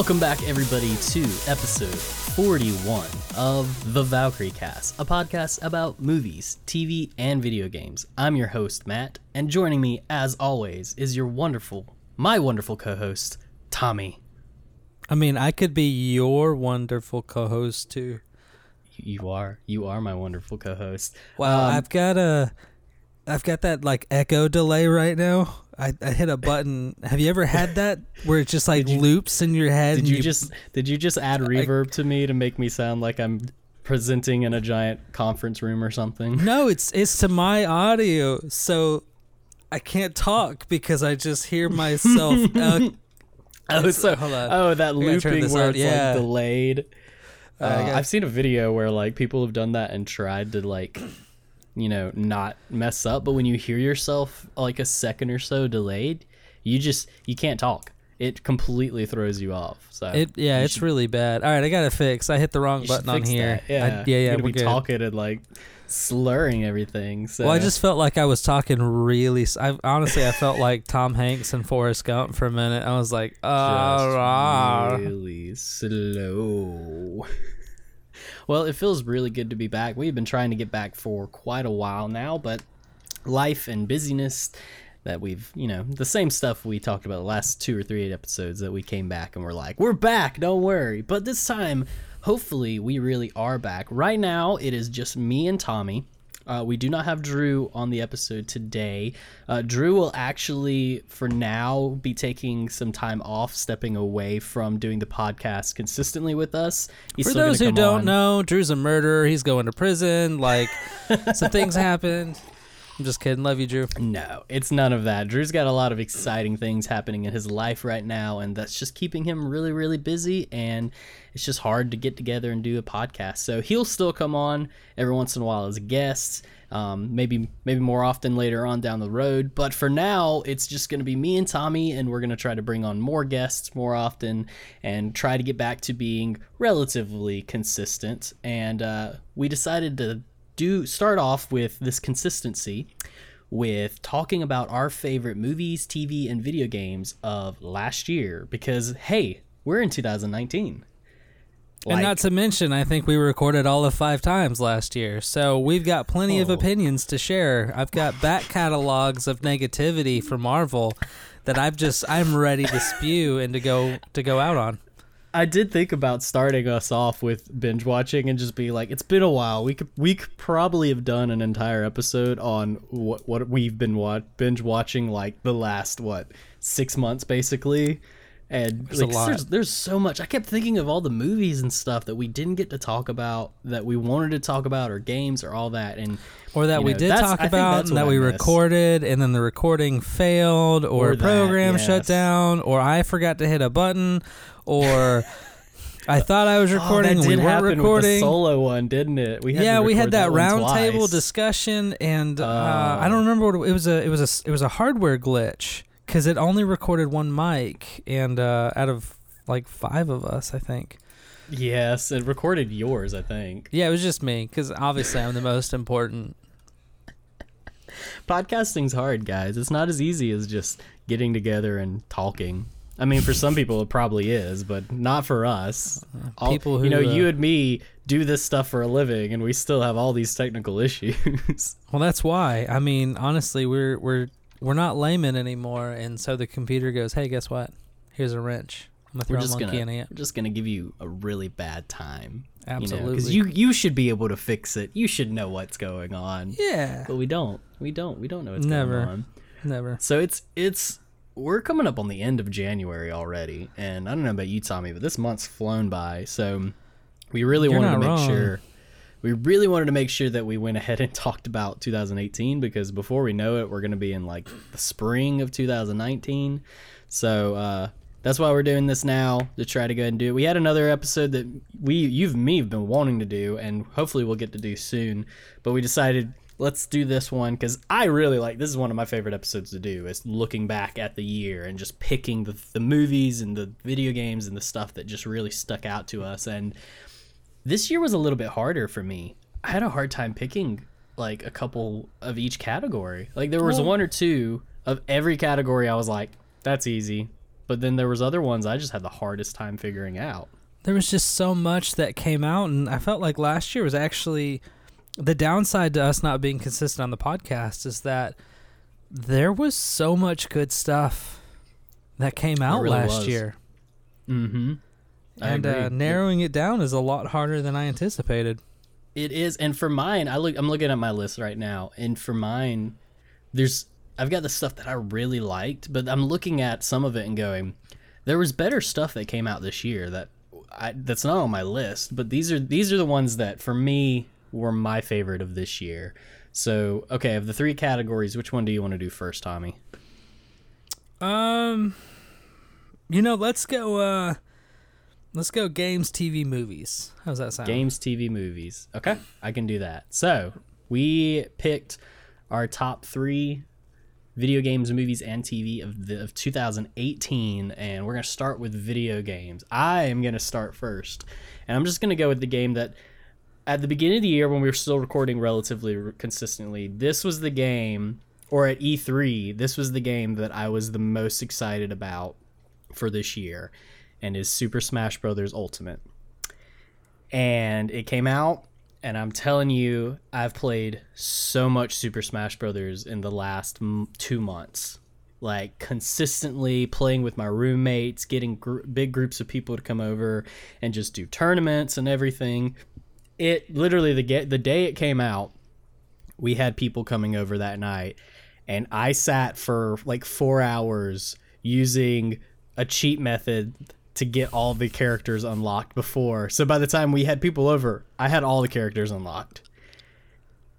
Welcome back, everybody, to episode 41 of The Valkyrie Cast, a podcast about movies, TV, and video games. I'm your host, Matt, and joining me, as always, is your wonderful, my wonderful co host, Tommy. I mean, I could be your wonderful co-host too. You are, you are my wonderful co host. Wow, um, I've got a, I've got that like echo delay right now. I, I hit a button. Have you ever had that where it just like loops in your head? Did and you, just did you just add reverb to me to make me sound like I'm presenting in a giant conference room or something? No, it's it's to my audio, so I can't talk because I just hear myself. uh, Oh, so hold on. oh, that I looping where on. it's Yeah. like delayed. Uh, I gotta- I've seen a video where like people have done that and tried to like, you know, not mess up. But when you hear yourself like a second or so delayed, you just you can't talk. It completely throws you off. So it yeah, it's should- really bad. All right, I got to fix. I hit the wrong button on here. that. Yeah, I, yeah, You're yeah. gonna We're be good. talking and like slurring everything. So Well, I just felt like I was talking really. I honestly, I felt like Tom Hanks and Forrest Gump for a minute. I was like, ah, really slow. Well, it feels really good to be back. We've been trying to get back for quite a while now, but life and busyness that we've, you know, the same stuff we talked about the last two or three episodes that we came back and we're like, we're back, don't worry. But this time, hopefully, we really are back. Right now, it is just me and Tommy. Uh, we do not have Drew on the episode today. Uh, Drew will actually, for now, be taking some time off, stepping away from doing the podcast consistently with us. He's For those who don't on. know, Drew's a murderer. He's going to prison. Like, some things happened. I'm just kidding. Love you, Drew. No, it's none of that. Drew's got a lot of exciting things happening in his life right now, and that's just keeping him really, really busy. And it's just hard to get together and do a podcast. So he'll still come on every once in a while as a guest. Um, maybe maybe more often later on down the road. But for now, it's just going to be me and Tommy, and we're going to try to bring on more guests more often and try to get back to being relatively consistent. And uh, we decided to do start off with this consistency with talking about our favorite movies, TV, and video games of last year because hey, we're in 2019. And not to mention, I think we recorded all of five times last year. So we've got plenty of Oh. opinions to share. I've got back catalogs of negativity for Marvel that I've just I'm ready to spew and to go to go out on. I did think about starting us off with binge watching and just be like, it's been a while. We could we could probably have done an entire episode on what what we've been wa- binge watching like the last what six months basically. And There's like. There's, there's so much. I kept thinking of all the movies and stuff that we didn't get to talk about that we wanted to talk about, or games, or all that. And Or that we know, did talk about and that we recorded and then the recording failed or, Or that, program shut down or I forgot to hit a button or I thought I was Oh, recording that and we did weren't happen with the recording. solo one, didn't it? We had yeah, we had that, one round table twice. discussion and uh, I Oh. don't remember what it, it was a it was a it was a hardware glitch cuz it only recorded one mic and uh, out of like 5 of us, I think. Yes, it recorded yours, I think. Yeah, it was just me cuz obviously I'm the most important. Podcasting's hard, guys. It's not as easy as just getting together and talking. I mean, for some people it probably is, but not for us. All- people who, you know, uh, you and me do this stuff for a living, and we still have all these technical issues. Well, that's why. I mean, honestly, we're we're we're not laymen anymore, and so the computer goes, "Hey, guess what? Here's a wrench. I'm gonna throw we're a just monkey gonna in it." we're just gonna give you a really bad time. Absolutely. because you you should be able to fix it. You should know what's going on, yeah. but we don't. We don't. We don't know what's Never. going on. Never. So it's it's we're coming up on the end of January already, and I don't know about you, Tommy, but this month's flown by. So we really You're wanted to make wrong. sure we really wanted to make sure that we went ahead and talked about 2018 because before we know it, we're going to be in like the spring of 2019. So uh, that's why we're doing this now to try to go ahead and do it. We had another episode that we you've me have been wanting to do, and hopefully we'll get to do soon. But we decided let's do this one because I really like this is one of my favorite episodes to do is looking back at the year and just picking the, the movies and the video games and the stuff that just really stuck out to us and this year was a little bit harder for me i had a hard time picking like a couple of each category like there was Well- one or two of every category i was like that's easy but then there was other ones I just had the hardest time figuring out. There was just so much that came out, and I felt like last year was actually the downside to us not being consistent on the podcast is that there was so much good stuff that came out really last was. year, Mm-hmm. And uh, narrowing it down is a lot harder than I anticipated. It is, and for mine, I look. I'm looking at my list right now, and for mine, there's. I've got the stuff that I really liked, but I'm looking at some of it and going, there was better stuff that came out this year that I, that's not on my list. But these are these are the ones that for me were my favorite of this year. So okay, of the three categories, which one do you want to do first, Tommy? Um, you know, let's go. uh Let's go games, TV, movies. How's that sound? Games, TV, movies. Okay, I can do that. So we picked our top three video games, movies, and TV of the of 2018, and we're gonna start with video games. I am gonna start first, and I'm just gonna go with the game that at the beginning of the year when we were still recording relatively r- consistently, this was the game, or at E3, this was the game that I was the most excited about for this year, and is Super Smash Bros. Ultimate. And it came out, and I'm telling you, I've played so much Super Smash Brothers in the last m- two months. Like consistently playing with my roommates, getting gr- big groups of people to come over and just do tournaments and everything. It literally the ga- the day it came out, we had people coming over that night, and I sat for like four hours using a cheat method to get all the characters unlocked before. So by the time we had people over, I had all the characters unlocked.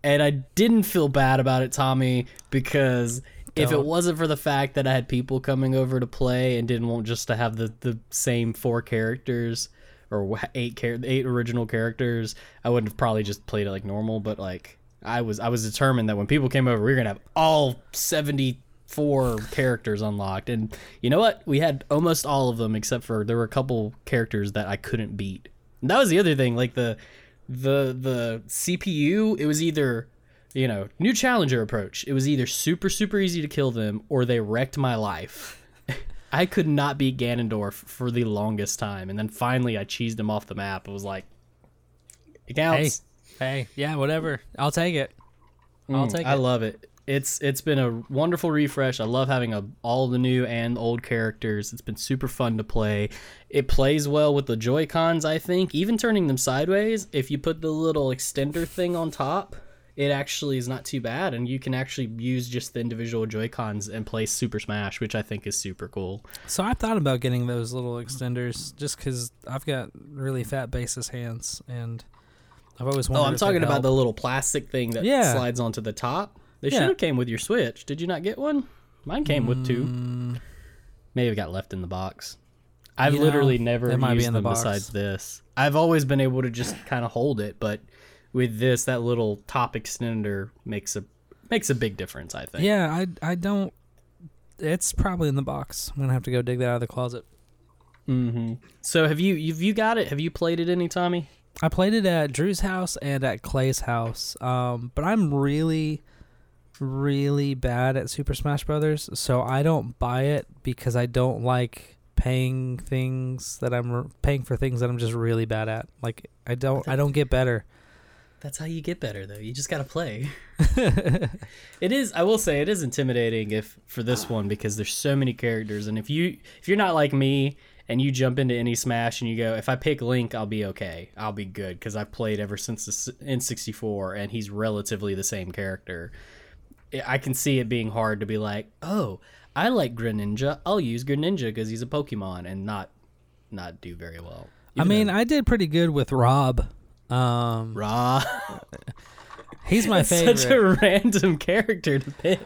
And I didn't feel bad about it, Tommy, because if it wasn't for the fact that I had people coming over to play and didn't want just to have the, the same four characters or eight char- eight original characters, I would have probably just played it like normal. But like I was I was determined that when people came over, we were gonna have all seventy four characters unlocked, and you know what? We had almost all of them except for there were a couple characters that I couldn't beat. And that was the other thing, like the the the CPU. It was either you know new challenger approach. It was either super super easy to kill them or they wrecked my life. I could not beat Ganondorf for the longest time, and then finally I cheesed him off the map. It was like, it counts. Hey, yeah, whatever. I'll take it. I'll Mm, take it. I love it. It's it's been a wonderful refresh. I love having a, all the new and old characters. It's been super fun to play. It plays well with the Joy Cons. I think even turning them sideways, if you put the little extender thing on top, it actually is not too bad, and you can actually use just the individual Joy Cons and play Super Smash, which I think is super cool. So I thought about getting those little extenders just because I've got really fat basis hands, and I've always Oh, wanted. I'm talking about the little plastic thing that Yeah. slides onto the top. They Yeah. should have came with your Switch. Did you not get one? Mine came with two. Mm, Maybe it got left in the box. I've You know, literally never it might be used in the them box. besides this. I've always been able to just kind of hold it, but with this, that little top extender makes a makes a big difference. I think. Yeah, I I don't. It's probably in the box. I'm gonna have to go dig that out of the closet. hmm So have you have you got it? Have you played it any, Tommy? I played it at Drew's house and at Clay's house. Um, but I'm really, really bad at Super Smash Brothers, so I don't buy it because I don't like paying things that I'm r- paying for things that I'm just really bad at. Like I don't I don't get better. That's how you get better, though. You just gotta play. it is. I will say it is intimidating if for this one because there's so many characters, and if you if you're not like me and you jump into any Smash and you go, if I pick Link, I'll be okay. I'll be good because I've played ever since the s- N64, and he's relatively the same character. I- can see it being hard to be like, oh, I like Greninja. I'll use Greninja because he's a Pokemon, and not not do very well. I mean, though- I did pretty good with Rob. Um, Raw. he's my favorite. Such a random character to pick.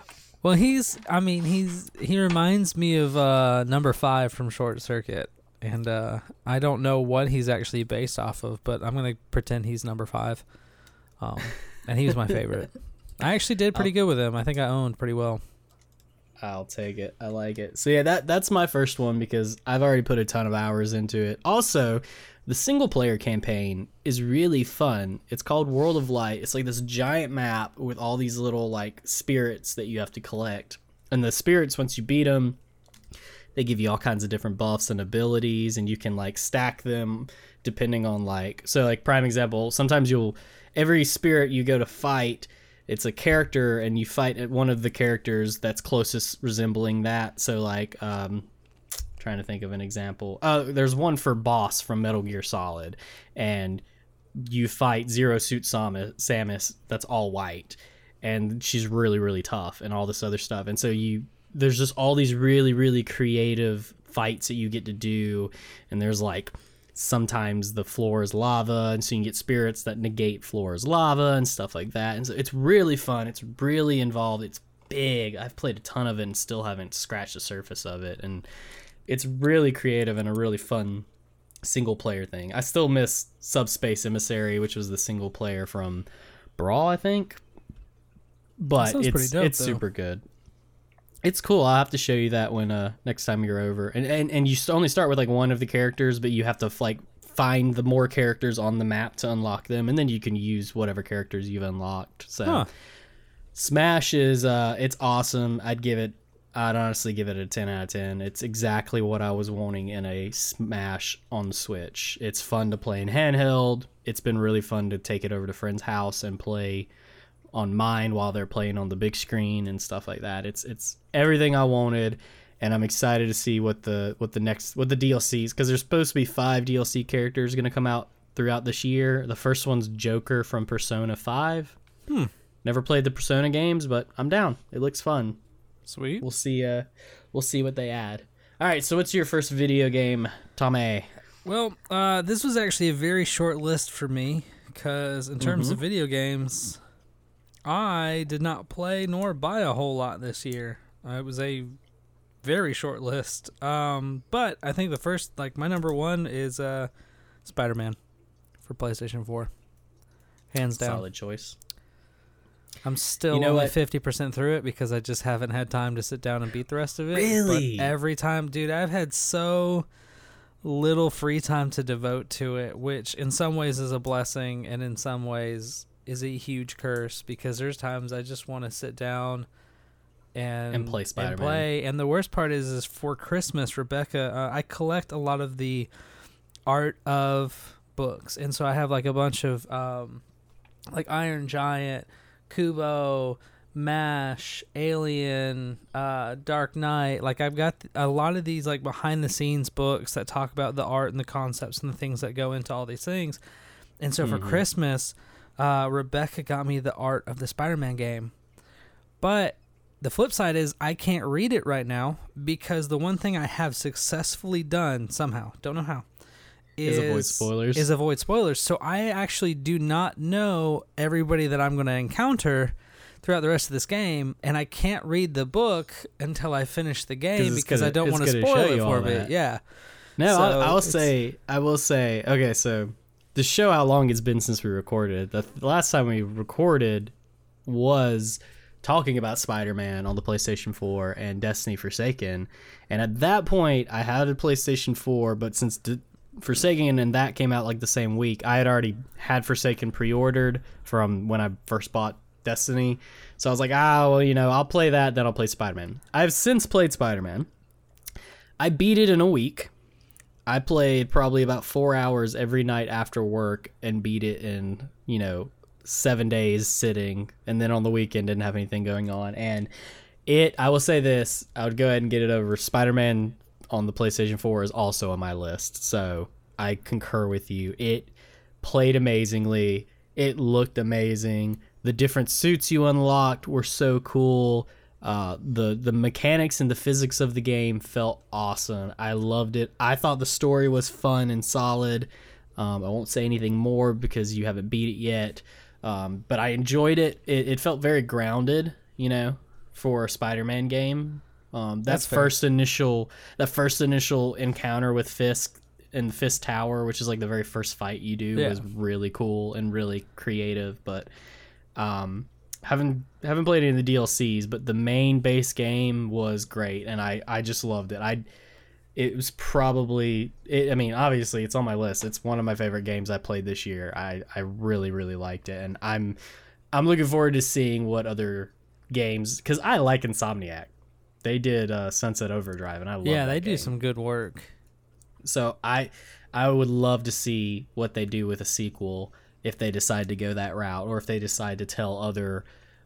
Well, he's. I mean, he's. He reminds me of uh, number five from Short Circuit, and uh, I don't know what he's actually based off of, but I'm gonna pretend he's number five. Um, and he was my favorite. I actually did pretty good with them. I think I owned pretty well. I'll take it. I like it. So yeah, that that's my first one because I've already put a ton of hours into it. Also, the single player campaign is really fun. It's called World of Light. It's like this giant map with all these little like spirits that you have to collect. And the spirits once you beat them, they give you all kinds of different buffs and abilities and you can like stack them depending on like so like prime example sometimes you'll every spirit you go to fight it's a character and you fight at one of the characters that's closest resembling that. So like um trying to think of an example. Uh there's one for boss from metal gear solid and you fight zero suit samus, samus that's all white and she's really really tough and all this other stuff. And so you there's just all these really really creative fights that you get to do and there's like sometimes the floor is lava and so you can get spirits that negate floor is lava and stuff like that. And so it's really fun. It's really involved. It's big. I've played a ton of it and still haven't scratched the surface of it. And it's really creative and a really fun single player thing. I still miss subspace emissary which was the single player from brawl i think. But it's dope, it's though. super good it's cool. I'll have to show you that when uh next time you're over. And and and you only start with like one of the characters, but you have to like find the more characters on the map to unlock them, and then you can use whatever characters you've unlocked. So Huh. Smash is uh it's awesome. I'd give it I'd honestly give it a 10 out of 10. It's exactly what I was wanting in a Smash on Switch. It's fun to play in handheld. It's been really fun to take it over to friend's house and play on mine while they're playing on the big screen and stuff like that. It's it's everything I wanted and I'm excited to see what the what the next what the DLCs cuz there's supposed to be 5 DLC characters going to come out throughout this year. The first one's Joker from Persona 5. Hmm. Never played the Persona games, but I'm down. It looks fun. Sweet. We'll see uh we'll see what they add. All right, so what's your first video game, Tommy? Well, uh, this was actually a very short list for me because, in terms of video games, I did not play nor buy a whole lot this year. Uh, it was a very short list. Um, but I think the first, like, my number one is uh, Spider Man for PlayStation 4. Hands down. Solid choice. I'm still You know only what? fifty percent through it because I just haven't had time to sit down and beat the rest of it. Really? But every time, dude, I've had so little free time to devote to it, which in some ways is a blessing and in some ways is a huge curse because there's times I just want to sit down and And play Spider-Man. And play. And the worst part is, is for Christmas, Rebecca, uh, I collect a lot of the art of books, and so I have like a bunch of um, like Iron Giant, Kubo, Mash, Alien, uh, Dark Knight. Like I've got a lot of these like behind the scenes books that talk about the art and the concepts and the things that go into all these things. And so for Mhm. Christmas, uh, Rebecca got me the art of the Spider-Man game. But the flip side is I can't read it right now because the one thing I have successfully done somehow, don't know how, Is avoid spoilers. Is avoid spoilers. So I actually do not know everybody that I'm going to encounter throughout the rest of this game, and I can't read the book until I finish the game because I gonna- don't want to spoil it for me. Yeah. No, So I'll, I'll say, I will say, okay, so the show how long it's been since we recorded. The, last time we recorded was talking about Spider-Man on the PlayStation 4 and Destiny Forsaken, and at that point I had a PlayStation 4, but since D- Forsaken and that came out like the same week, I had already had Forsaken pre-ordered from when I first bought Destiny. So I was like, ah, well, you know, I'll play that, then I'll play Spider-Man. I've since played Spider-Man. I beat it in a week. I played probably about four hours every night after work and beat it in, you know, seven days sitting. And then on the weekend, didn't have anything going on. And it, I will say this, I would go ahead and get it over. Spider Man on the PlayStation 4 is also on my list. So I concur with you. It played amazingly, it looked amazing. The different suits you unlocked were so cool. Uh, the the mechanics and the physics of the game felt awesome. I loved it. I thought the story was fun and solid. Um, I won't say anything more because you haven't beat it yet. Um, but I enjoyed it. it. It felt very grounded, you know, for a Spider-Man game. Um, that That's fair. first initial that first initial encounter with Fisk in Fisk Tower, which is like the very first fight you do, Yeah. was really cool and really creative. But um, haven't haven't played any of the DLCs, but the main base game was great, and I I just loved it. I it was probably it, I mean obviously it's on my list. It's one of my favorite games I played this year. I I really really liked it, and I'm I'm looking forward to seeing what other games because I like Insomniac. they did uh, Sunset Overdrive, and I love. yeah, they do some good work. So I I would love to see what they do with a sequel if they decide to go that route, or if they decide to tell other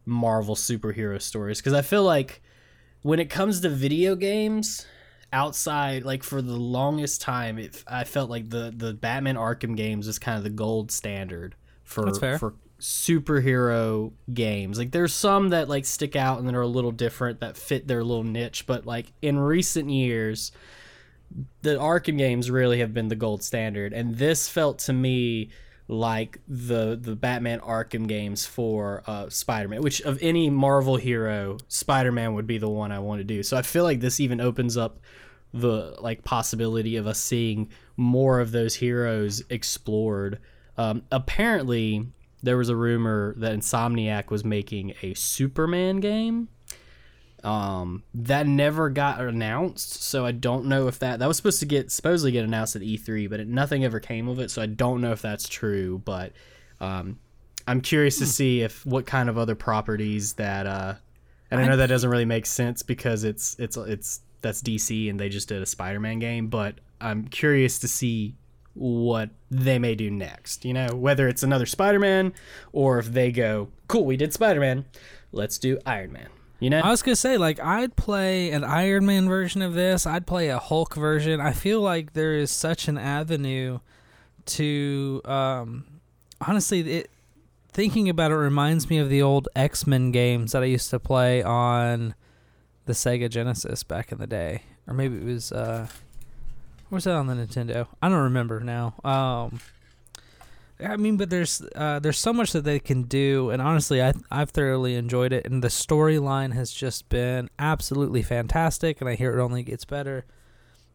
Marvel superhero stories. Because I feel like when it comes to video games, outside like for the longest time, it, I felt like the the Batman Arkham games is kind of the gold standard for for superhero games. Like there's some that like stick out and that are a little different that fit their little niche, but like in recent years the Arkham games really have been the gold standard, and this felt to me like the the Batman Arkham games for uh, Spider-Man. Which of any Marvel hero, Spider-Man would be the one I want to do. So I feel like this even opens up the like possibility of us seeing more of those heroes explored. Um, apparently, there was a rumor that Insomniac was making a Superman game um that never got announced so i don't know if that that was supposed to get supposedly get announced at e3 but it, nothing ever came of it so i don't know if that's true but um i'm curious to see if what kind of other properties that uh and i know that doesn't really make sense because it's it's it's that's dc and they just did a spider-man game but i'm curious to see what they may do next you know whether it's another spider-man or if they go cool we did spider-man let's do iron man you know I was gonna say, like, I'd play an Iron Man version of this. I'd play a Hulk version. I feel like there is such an avenue to, um, honestly, it. Thinking about it reminds me of the old X Men games that I used to play on the Sega Genesis back in the day, or maybe it was, uh, was that on the Nintendo? I don't remember now. Um, I mean, but there's uh, there's so much that they can do, and honestly, I I've thoroughly enjoyed it, and the storyline has just been absolutely fantastic, and I hear it only gets better.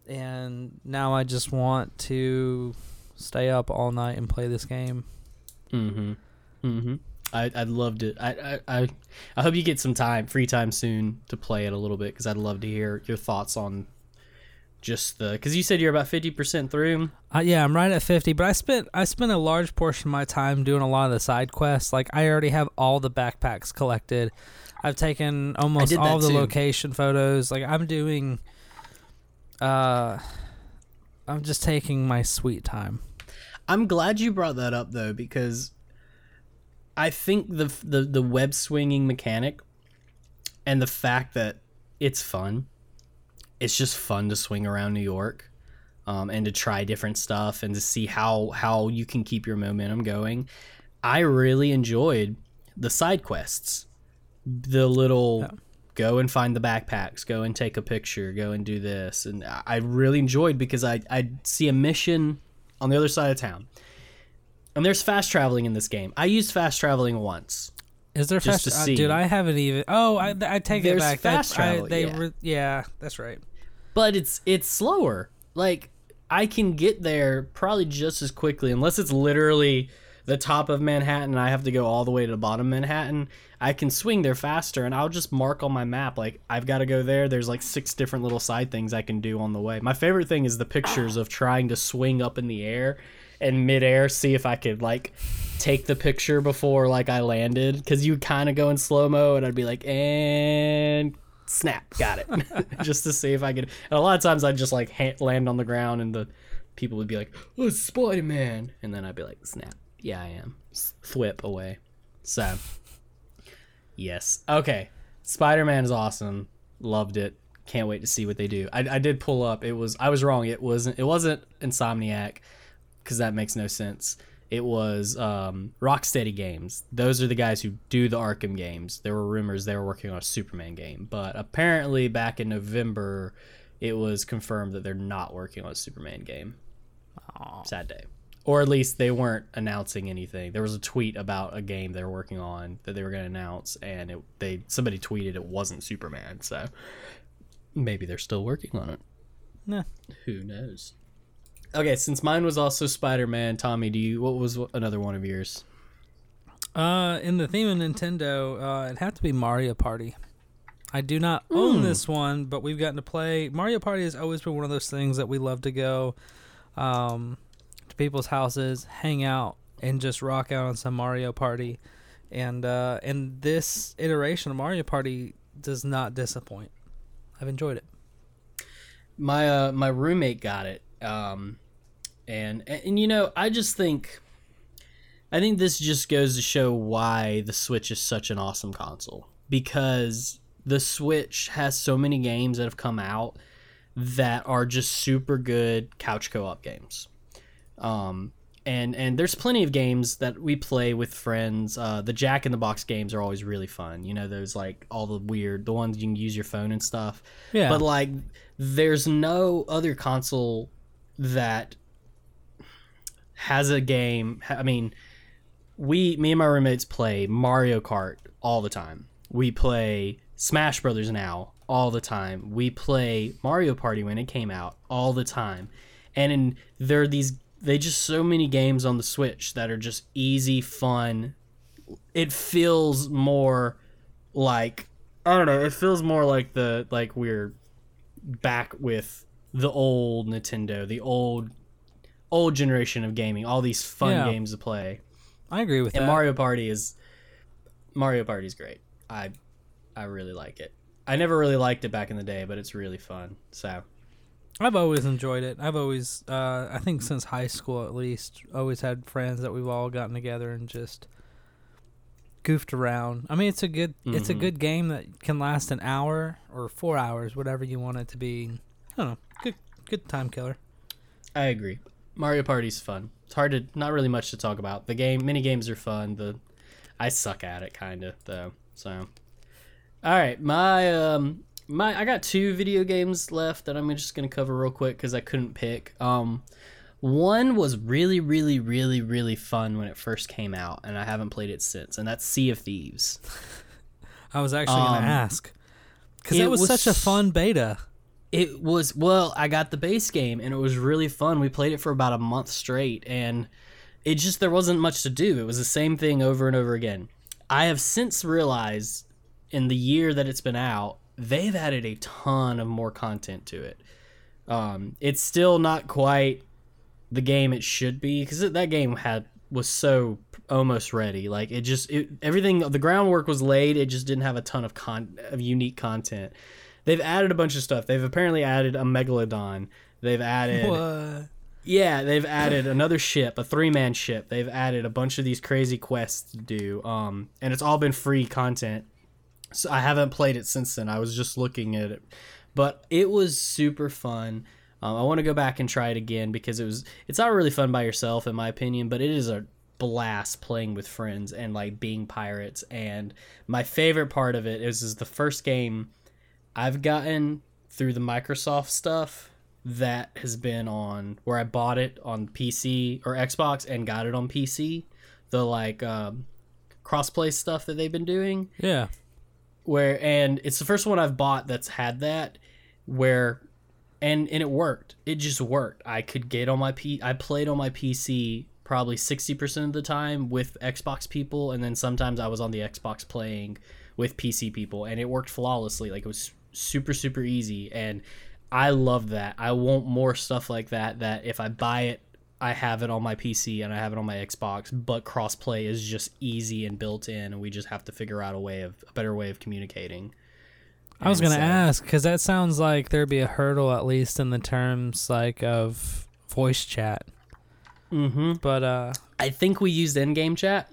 And now I just want to stay up all night and play this game. Mm-hmm. Mm-hmm. I, I'd love to. I, I, I, I hope you get some time, free time soon to play it a little bit because I'd love to hear your thoughts on just the. Because you said you're about fifty percent through. Uh, yeah, I'm right at 50, but I spent I spent a large portion of my time doing a lot of the side quests. Like I already have all the backpacks collected. I've taken almost all the too. location photos. Like I'm doing uh I'm just taking my sweet time. I'm glad you brought that up though because I think the the the web swinging mechanic and the fact that it's fun. It's just fun to swing around New York. Um, and to try different stuff and to see how how you can keep your momentum going. I really enjoyed the side quests. The little go and find the backpacks, go and take a picture, go and do this. And I really enjoyed because I I see a mission on the other side of town. And there's fast traveling in this game. I used fast traveling once. Is there fast uh, dude, I haven't even Oh, I I take There's it back. fast That- I- they yeah. yeah, that's right. But it's it's slower. Like I can get there probably just as quickly, unless it's literally the top of Manhattan and I have to go all the way to the bottom of Manhattan. I can swing there faster, and I'll just mark on my map like I've got to go there. There's like six different little side things I can do on the way. My favorite thing is the pictures of trying to swing up in the air and midair, see if I could like take the picture before like I landed, because you kind of go in slow mo, and I'd be like, and snap, got it, just to see if I could. And a lot of times I'd just like ha- land on the ground, and the people would be like, "Oh, Spider Man," and then I'd be like, "Snap, yeah, I am." Thwip away. So, yes, okay. Spider Man is awesome. Loved it. Can't wait to see what they do. I, I did pull up. It was I was wrong. It wasn't. It wasn't Insomniac, because that makes no sense. It was um, Rocksteady Games. Those are the guys who do the Arkham games. There were rumors they were working on a Superman game, but apparently back in November, it was confirmed that they're not working on a Superman game. Sad day. Or at least they weren't announcing anything. There was a tweet about a game they were working on that they were going to announce, and it, they somebody tweeted it wasn't Superman. So maybe they're still working on it. Nah. Who knows? Okay, since mine was also Spider Man, Tommy, do you? What was another one of yours? Uh, in the theme of Nintendo, uh, it'd have to be Mario Party. I do not own Mm. this one, but we've gotten to play. Mario Party has always been one of those things that we love to go um, to people's houses, hang out, and just rock out on some Mario Party. And uh, and this iteration of Mario Party does not disappoint. I've enjoyed it. my uh my roommate got it um and, and and you know i just think i think this just goes to show why the switch is such an awesome console. Because the switch has so many games that have come out that are just super good couch co-op games. Um and and there's plenty of games that we play with friends. Uh, the jack in the box games are always really fun. You know those like all the weird the ones you can use your phone and stuff. Yeah. but like there's no other console that has a game i mean we me and my roommates play mario kart all the time. We play smash brothers now all the time. We play mario party when it came out all the time. And in there are these they just so many games on the switch that are just easy fun. It feels more like i don't know it feels more like the like we're back with the old Nintendo, the old old generation of gaming, all these fun Yeah. games to play. I agree with And that. Mario Party is Mario Party is great. I I really like it. I never really liked it back in the day, but it's really fun. So I've always enjoyed it. I've always, uh, I think since high school at least, always had friends that we've all gotten together and just goofed around. I mean, it's a good, it's a Mhm. good game that can last an hour or four hours, whatever you want it to be. I don't know, good, good time killer. I agree. Mario Party's fun. It's hard to not really much to talk about. The game mini games are fun. The I suck at it kind of though. So All right, my um my I got two video games left that I'm just going to cover real quick cuz I couldn't pick. Um one was really really really really fun when it first came out and I haven't played it since and that's Sea of Thieves. I was actually Um, gonna ask because it it was, was such a fun beta. It was well, I got the base game and it was really fun. We played it for about a month straight and it just there wasn't much to do. It was the same thing over and over again. I have since realized in the year that it's been out, they've added a ton of more content to it. Um, it's still not quite the game it should be because that game had was so almost ready. Like it just it, everything the groundwork was laid. It just didn't have a ton of con of unique content. They've added a bunch of stuff. They've apparently added a megalodon. They've added What? yeah, they've added another ship, a three man ship. They've added a bunch of these crazy quests to do, um, and it's all been free content. So I haven't played it since then. I was just looking at it, but it was super fun. Um, I want to go back and try it again because it was. It's not really fun by yourself, in my opinion, but it is a blast playing with friends and like being pirates. And my favorite part of it is is the first game I've gotten through the Microsoft stuff that has been on where I bought it on PC or Xbox and got it on PC. The like um, crossplay stuff that they've been doing, Yeah. where and it's the first one I've bought that's had that, where and and it worked. It just worked. I could get on my P. I played on my PC probably sixty percent of the time with Xbox people, and then sometimes I was on the Xbox playing with PC people, and it worked flawlessly. Like it was super super easy, and I love that. I want more stuff like that. That if I buy it, I have it on my PC and I have it on my Xbox, but crossplay is just easy and built in, and we just have to figure out a way of a better way of communicating. I was gonna so- ask because that sounds like there'd be a hurdle at least in the terms like of voice chat. Mm-hmm. But uh, I think we used in-game chat,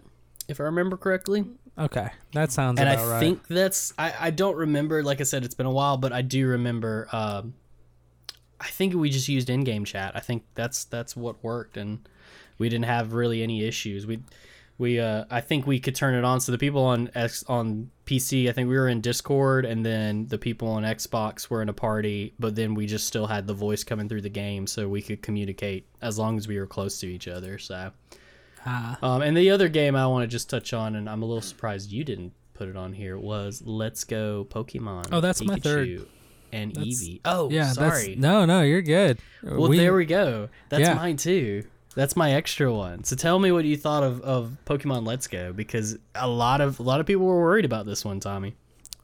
if I remember correctly. Okay, that sounds and I right. think that's I, I don't remember. Like I said, it's been a while, but I do remember. Um, I think we just used in-game chat. I think that's that's what worked, and we didn't have really any issues. We we uh, I think we could turn it on. So the people on X on PC, I think we were in Discord, and then the people on Xbox were in a party. But then we just still had the voice coming through the game, so we could communicate as long as we were close to each other. So. Ah, Um, and the other game I want to just touch on, and I'm a little surprised you didn't put it on here, was Let's Go Pokemon. Oh, that's my third. And That's- Eevee. Oh, yeah, sorry. that's no, no, you're good. well, there we go. That's Yeah. mine too. That's my extra one. So tell me what you thought of, of Pokemon Let's Go because a lot of a lot of people were worried about this one, Tommy.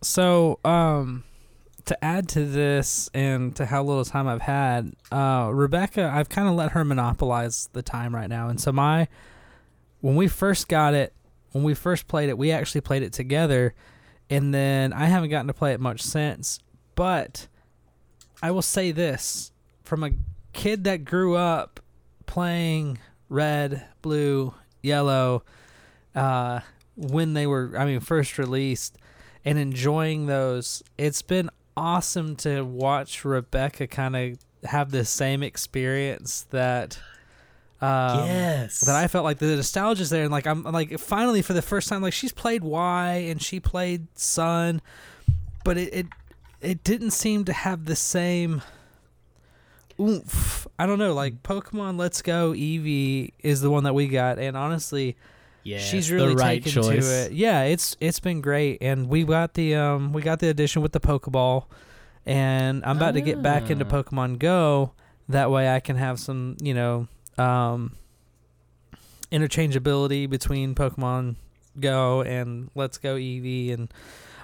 So, um, to add to this and to how little time I've had, uh, Rebecca, I've kind of let her monopolize the time right now. And so my, when we first got it, when we first played it, we actually played it together, and then I haven't gotten to play it much since. But I will say this from a kid that grew up playing red, blue, yellow, uh, when they were, I mean, first released and enjoying those. It's been awesome to watch Rebecca kind of have the same experience that. Um, yes. That I felt like the nostalgia's there, and like I'm like finally for the first time, like she's played Y and she played Sun, but it it, it didn't seem to have the same oomph. I don't know, like Pokemon Let's Go Eevee is the one that we got, and honestly, yeah, she's really right taken choice. to it. Yeah, it's it's been great, and we got the um we got the edition with the Pokeball, and I'm about to get back into Ah. Pokemon Go. That way, I can have some you know um interchangeability between Pokemon Go and Let's Go Eevee, and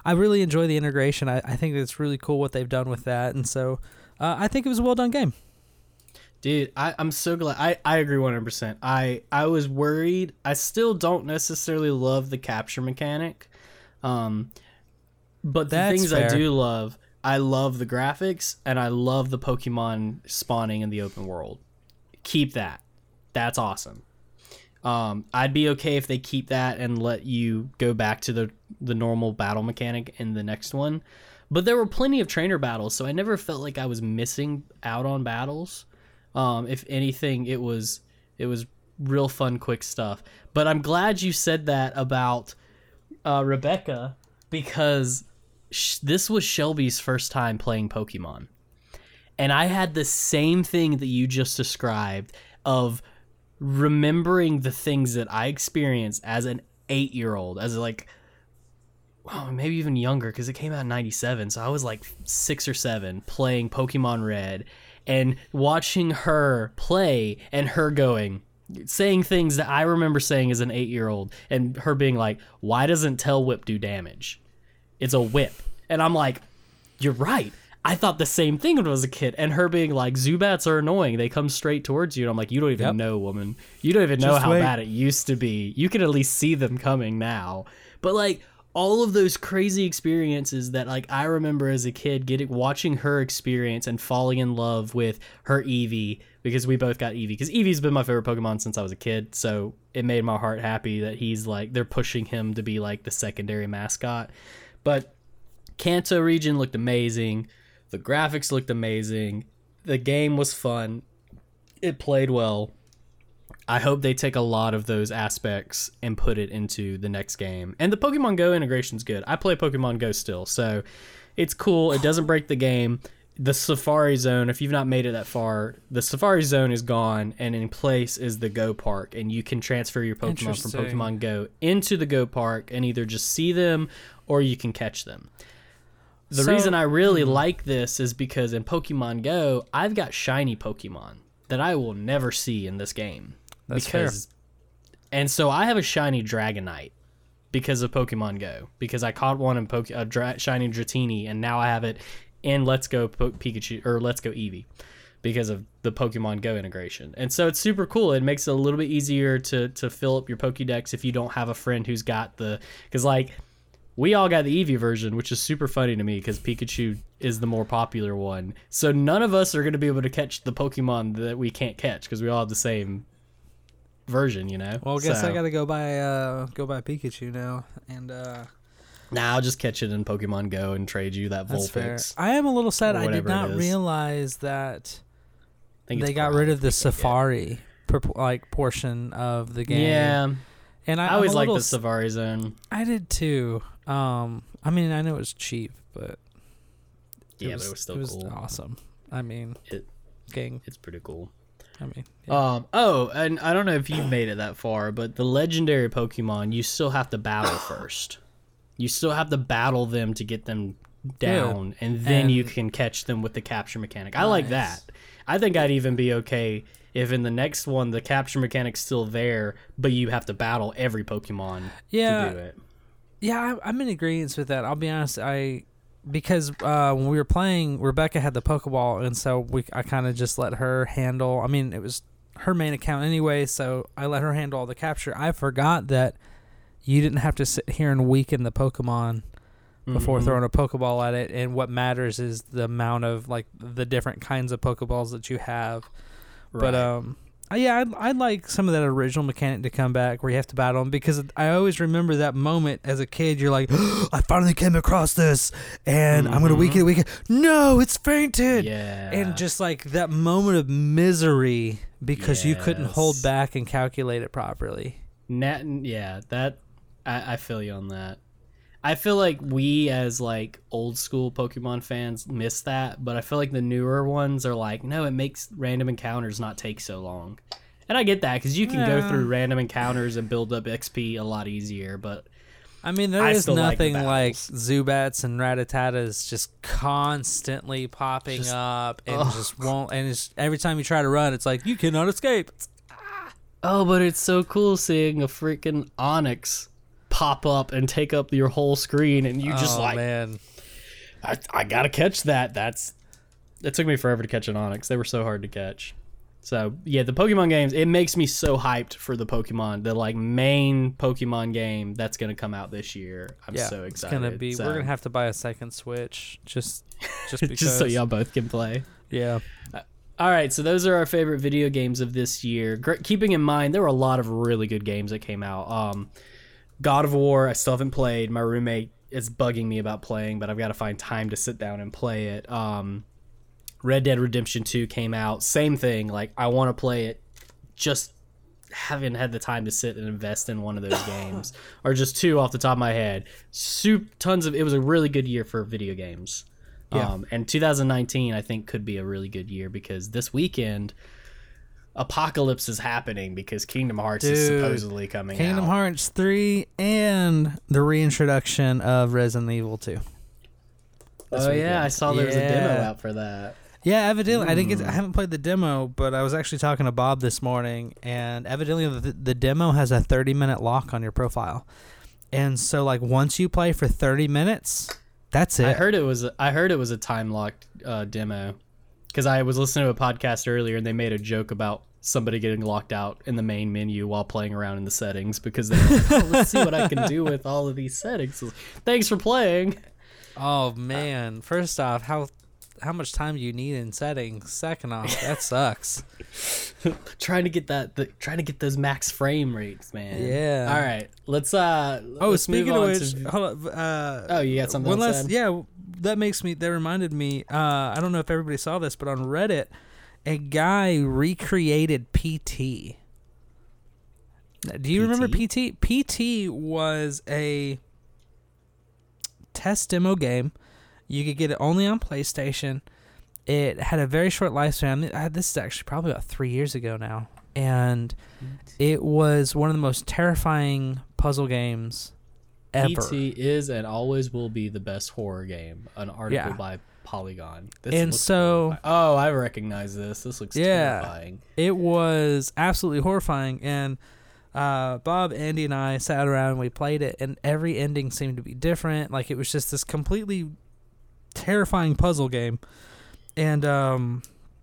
I really enjoy the integration. I, I think it's really cool what they've done with that, and so uh, I think it was a well done game. Dude, I, I'm so glad. I, I agree 100%. I, I was worried. I still don't necessarily love the capture mechanic. Um, but the That's things fair. I do love, I love the graphics and I love the Pokemon spawning in the open world. Keep that. That's awesome. Um, I'd be okay if they keep that and let you go back to the the normal battle mechanic in the next one. But there were plenty of trainer battles, so I never felt like I was missing out on battles. Um, if anything, it was it was real fun, quick stuff. But I'm glad you said that about uh, Rebecca because sh- this was Shelby's first time playing Pokemon, and I had the same thing that you just described of remembering the things that I experienced as an eight year old, as like, oh, maybe even younger, because it came out in 97. So I was like six or seven playing Pokemon Red and watching her play and her going, saying things that I remember saying as an eight year old and her being like, why doesn't Tail Whip do damage? It's a whip. And I'm like, you're right. I thought the same thing when I was a kid. And her being like, Zubats are annoying. They come straight towards you. And I'm like, you don't even Yep. know, woman. You don't even know Just how wait. bad it used to be. You can at least see them coming now. But like, all of those crazy experiences that like I remember as a kid getting watching her experience and falling in love with her Eevee because we both got Eevee because Eevee's been my favorite Pokemon since I was a kid so it made my heart happy that he's like they're pushing him to be like the secondary mascot but Kanto region looked amazing the graphics looked amazing the game was fun it played well I hope they take a lot of those aspects and put it into the next game. And the Pokemon Go integration's good. I play Pokemon Go still, so it's cool. It doesn't break the game. The Safari Zone, if you've not made it that far, the Safari Zone is gone, and in place is the Go Park, and you can transfer your Pokemon from Pokemon Go into the Go Park and either just see them or you can catch them. The So- reason I really mm-hmm. like this is because in Pokemon Go, I've got shiny Pokemon that I will never see in this game. That's fair. And so I have a shiny Dragonite because of Pokemon Go because I caught one in Poke a dra- shiny Dratini and now I have it in Let's Go po- Pikachu or Let's Go Eevee because of the Pokemon Go integration. And so it's super cool. It makes it a little bit easier to to fill up your Pokédex if you don't have a friend who's got the cuz like we all got the Eevee version, which is super funny to me because Pikachu is the more popular one. So none of us are going to be able to catch the Pokemon that we can't catch because we all have the same version, you know. Well, I guess So- I gotta go buy uh go buy Pikachu now, and uh Nah, I'll just catch it in Pokemon Go and trade you that that's fair. Vulpix. I am a little sad. I did not realize that they got rid of the you can get it. Safari purpo- like portion of the game. Yeah, and I, I always I'm liked the Safari Zone. I did too. Um, I mean, I know it was cheap, but Yeah, but it was still it was cool. awesome. I mean, It- gang. It's pretty cool. I mean, yeah. Um. Oh, and I don't know if you've made it that far, but the legendary Pokemon, you still have to battle first. You still have to battle them to get them down, and then you can catch them with the capture mechanic. I like that. I think I'd even be okay if in the next one the capture mechanic's still there, but you have to battle every Pokemon yeah, to do it. Yeah, I, I'm in agreement with that. I'll be honest. I because uh, when we were playing, Rebecca had the Pokeball, and so we I kind of just let her handle. I mean, it was her main account anyway, so I let her handle all the capture. I forgot that you didn't have to sit here and weaken the Pokemon before Mhm. throwing a Pokeball at it, and what matters is the amount of like the different kinds of Pokeballs that you have. But Right. um, uh, yeah, I'd, I'd like some of that original mechanic to come back where you have to battle them because I always remember that moment as a kid. You're like, I finally came across this, and I'm gonna Mhm. weaken it, weaken. No, it's fainted. yeah, And just like that moment of misery because you couldn't hold back and calculate it properly. Nat, yeah, that I, I feel you on that. I feel like we as like old school Pokemon fans miss that, but I feel like the newer ones are like, no, it makes random encounters not take so long. And I get that because you can go through random encounters and build up XP a lot easier. But I mean, there I is like nothing like, battles. Zubats and Ratatatas just constantly popping Just- up and ugh. just won't. And it's, every time you try to run, it's like you cannot escape. oh, but it's so cool seeing a freaking Onix pop up and take up your whole screen, and you just oh, like, man, I, I gotta catch that. That's it took me forever to catch an Onix. They were so hard to catch. So yeah, the Pokemon games. It makes me so hyped for the Pokemon, the like main Pokemon game that's gonna come out this year. I'm yeah, so excited. it's gonna be. So- We're gonna have to buy a second Switch just, just because. just so y'all both can play. Yeah. All right, so those are our favorite video games of this year. Gr- keeping in mind, there were a lot of really good games that came out. Um, God of War, I still haven't played. My roommate is bugging me about playing, but I've got to find time to sit down and play it. Um, Red Dead Redemption 2 came out. Same thing. Like, I want to play it. Just haven't had the time to sit and invest in one of those games. Or just two off the top of my head. Soup, tons of. It was a really good year for video games. Yeah. Um, and 2019, I think, could be a really good year because this weekend, Apocalypse is happening because Kingdom Hearts is supposedly coming out. Kingdom out. Hearts 3 and the reintroduction of Resident Evil 2. Oh yeah, I saw there was a demo out for that. Yeah, evidently I didn't get. Mm. I haven't played the demo, but I was actually talking to Bob this morning, and evidently the, the demo has a 30 minute lock on your profile, and so like once you play for 30 minutes, that's it. I heard it was I heard it was a time locked uh, demo because I was listening to a podcast earlier and they made a joke about somebody getting locked out in the main menu while playing around in the settings because they were like, oh, let's see what I can do with all of these settings. Thanks for playing. oh man! First off, how how much time do you need in settings? Second off, that sucks. trying to get that the, trying to get those max frame rates, man. Yeah. All right, let's uh. Oh, let's speaking of which, to- hold up. Uh, oh, you got something one last, yeah, that makes me. That reminded me. Uh, I don't know if everybody saw this, but on Reddit, a guy recreated PT. Do you remember PT? PT was a test demo game. You could get it only on PlayStation. It had a very short lifespan. This is actually probably about three years ago now, and it was one of the most terrifying puzzle games ever. PT is and always will be the best horror game. An article Yeah. by Polygon. This And so- horrifying. oh, I recognize this. This looks Yeah. terrifying. It was absolutely horrifying, and uh, Bob, Andy, and I sat around and we played it, and every ending seemed to be different. Like it was just this completely terrifying puzzle game, and um,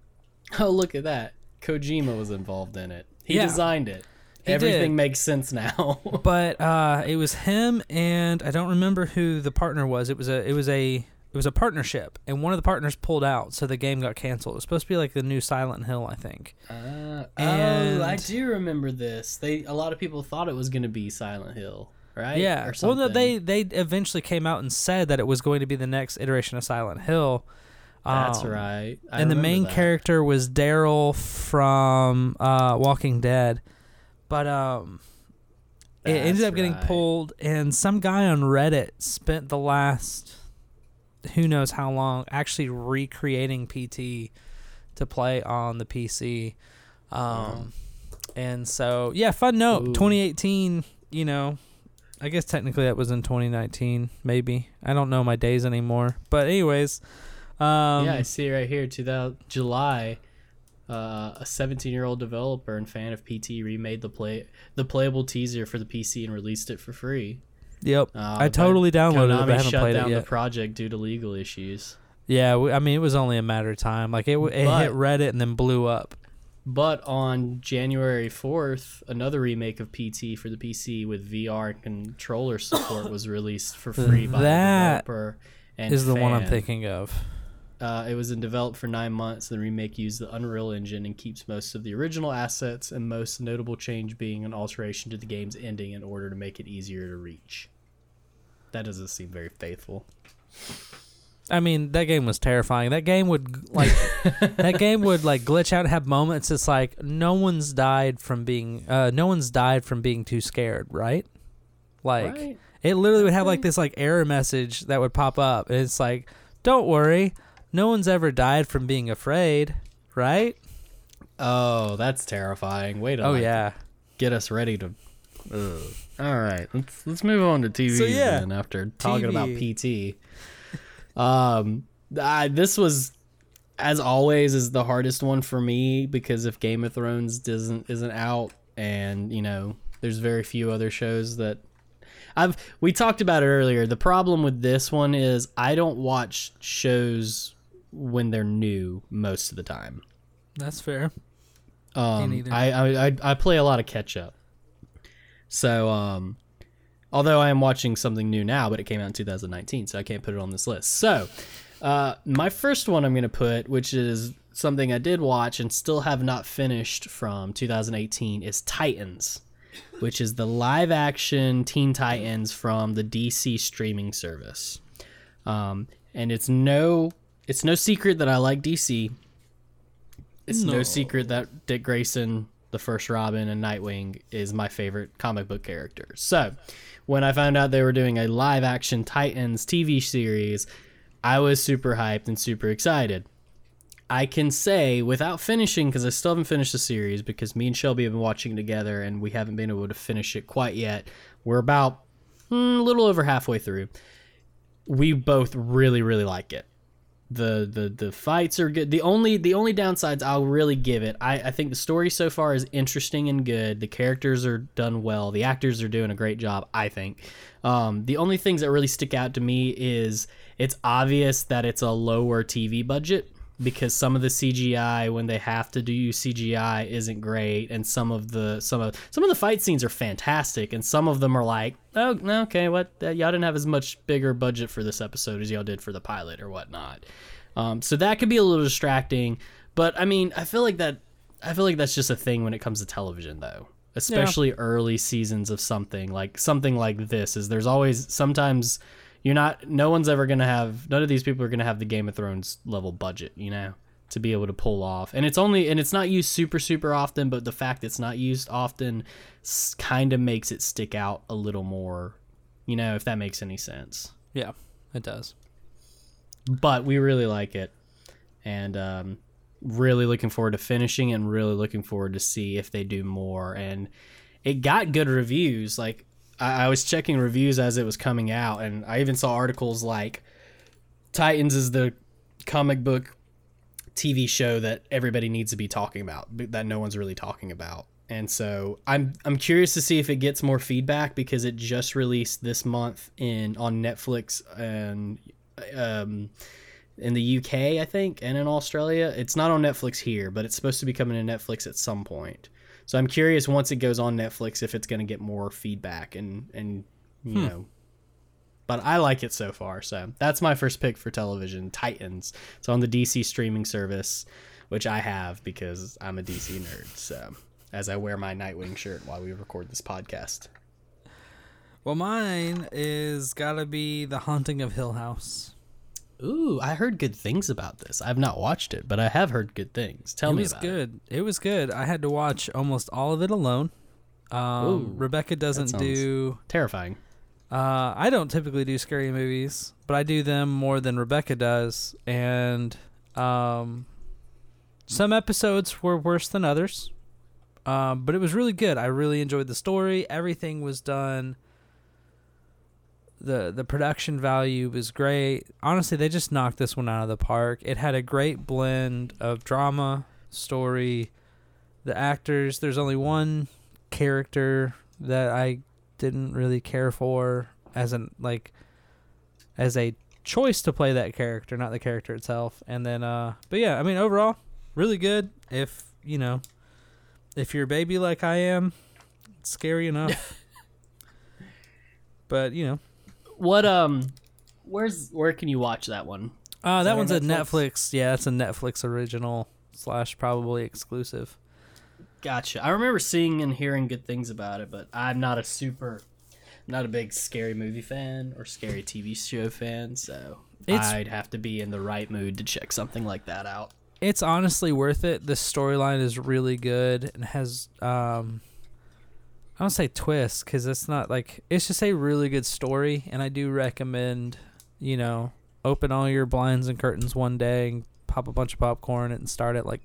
Oh, look at that. Kojima was involved in it. He Yeah. designed it. He Everything did. makes sense now. but uh, it was him and I don't remember who the partner was. It was a it was a it was a partnership, and one of the partners pulled out, so the game got canceled. It was supposed to be like the new Silent Hill, I think. Uh, oh, I do remember this. They a lot of people thought it was going to be Silent Hill, right? Yeah. Or Well, no, they they eventually came out and said that it was going to be the next iteration of Silent Hill. That's Um, right. I and the main that. character was Daryl from uh, Walking Dead, but um, it ended up getting right. pulled. And some guy on Reddit spent the last who knows how long actually recreating PT to play on the PC. Um, and so yeah, fun note. Ooh. 2018. You know, I guess technically that was in 2019. Maybe I don't know my days anymore. But anyways. Um, yeah, I see right here. to the July, uh, a 17-year-old developer and fan of PT remade the play the playable teaser for the PC and released it for free. Yep. Uh, I totally downloaded it, Konami but I haven't shut played down it the project due to legal issues. yeah, we, I mean, it was only a matter of time. Like it, it But- hit Reddit and then blew up. But on January 4th, another remake of PT for the PC with VR and controller support was released for free by That the developer. And Is the one I'm thinking of. Uh, it was in developed for nine months. The remake used the Unreal Engine and keeps most of the original assets, and most notable change being an alteration to the game's ending in order to make it easier to reach. That doesn't seem very faithful. I mean, that game was terrifying. That game would like that game would like glitch out and have moments. It's like no one's died from being uh no one's died from being too scared, right? Like right? it literally would have like this like error message that would pop up. And it's like, don't worry, no one's ever died from being afraid, right? Oh, that's terrifying. Wait a minute. Oh yeah. get us ready to. Ugh. All right, let's let's move on to TV So, yeah, then. After talking about PT, um, I, this was, as always, is the hardest one for me because if Game of Thrones doesn't isn't out, and you know, there's very few other shows that I've we talked about it earlier. The problem with this one is I don't watch shows when they're new most of the time. That's fair. Um. I, I I I play a lot of catch up. So um, although I am watching something new now, but it came out in 2019, so I can't put it on this list. So uh, my first one I'm going to put, which is something I did watch and still have not finished from 2018, is Titans, which is the live action Teen Titans from the DC streaming service. Um, and it's no it's no secret that I like DC. It's no. No. secret that Dick Grayson, the first Robin, and Nightwing is my favorite comic book character. So, when I found out they were doing a live action Titans TV series, I was super hyped and super excited. I can say without finishing, because I still haven't finished the series, because me and Shelby have been watching together and we haven't been able to finish it quite yet. We're about mm, a little over halfway through. We both really, really like it the the the fights are good. The only the only downsides I'll really give it. I I think the story so far is interesting and good. The characters are done well. The actors are doing a great job. I think. Um, the only things that really stick out to me is it's obvious that it's a lower TV budget because some of the CGI when they have to do CGI isn't great, and some of the some of some of the fight scenes are fantastic, and some of them are like, oh, okay, what uh, y'all didn't have as much bigger budget for this episode as y'all did for the pilot or whatnot. Um, so that could be a little distracting, but I mean, I feel like that I feel like that's just a thing when it comes to television, though. Especially early seasons of something like something like this. Is there's always sometimes you're not no one's ever gonna have none of these people are gonna have the game of thrones level budget you know to be able to pull off. And it's only and it's not used super super often but the fact it's not used often kind of makes it stick out a little more you know if that makes any sense. Yeah, it does. but we really like it. And um, really looking forward to finishing and really looking forward to see if they do more. And it got good reviews like I, I was checking reviews as it was coming out and i even saw articles like titans is the comic book tv show that everybody needs to be talking about but that no one's really talking about and so I'm I'm curious to see if it gets more feedback because it just released this month in on Netflix and um, in the UK, I think, and in Australia. It's not on Netflix here, but it's supposed to be coming to Netflix at some point. So I'm curious once it goes on Netflix if it's going to get more feedback and and you Hmm. know. But I like it so far, so that's my first pick for television. Titans. It's on the DC streaming service, which I have because I'm a DC nerd. So as I wear my Nightwing shirt while we record this podcast. Well, mine is gotta be The Haunting of Hill House. Ooh, I heard good things about this. I've not watched it, but I have heard good things. Tell me it me was about it. good. It. was good. I had to watch almost all of it alone. Um, Ooh, Rebecca doesn't do. Terrifying. Uh, I don't typically do scary movies, but I do them more than Rebecca does, and um, some episodes were worse than others. Um, but it was really good. I really enjoyed the story. Everything was done. The The production value was great. Honestly, they just knocked this one out of the park. It had a great blend of drama, story, the actors. There's only one character that I didn't really care for as an like as a choice to play that character, not the character itself. And then uh but yeah, I mean overall, really good. If you know, if you're a baby like I am, it's scary enough. but you know, What um, where's where can you watch that one? uh, that that on one's a Netflix? Netflix. Yeah, it's a Netflix original slash probably exclusive. Gotcha. I remember seeing and hearing good things about it, but I'm not a super, not a big scary movie fan or scary TV show fan, so It's- I'd have to be in the right mood to check something like that out. It's honestly worth it. The storyline is really good and has um I don't say twist because it's not like it's just a really good story, and I do recommend you know open all your blinds and curtains one day and pop a bunch of popcorn and start at like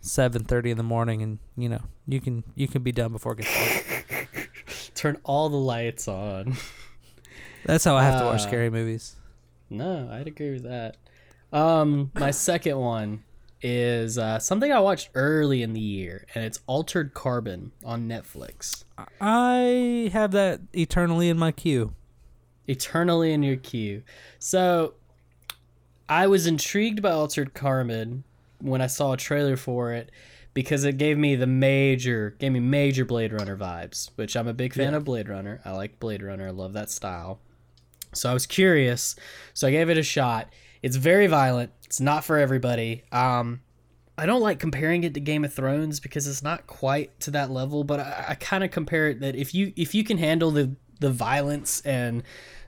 seven thirty in the morning, and you know you can you can be done before it gets dark. Turn all the lights on. That's how I have to watch Uh, scary movies. No, I'd agree with that. Um, my second one is uh, something I watched early in the year, and it's Altered Carbon on Netflix. I have that eternally in my queue. Eternally in your queue. So, I was intrigued by Altered Carbon when I saw a trailer for it because it gave me the major, gave me major Blade Runner vibes, which I'm a big fan Yeah. of Blade Runner. I like Blade Runner. I love that style. So I was curious. So I gave it a shot. It's very violent. It's not for everybody. Um, I don't like comparing it to Game of Thrones because it's not quite to that level. But I, I kind of compare it that if you if you can handle the the violence and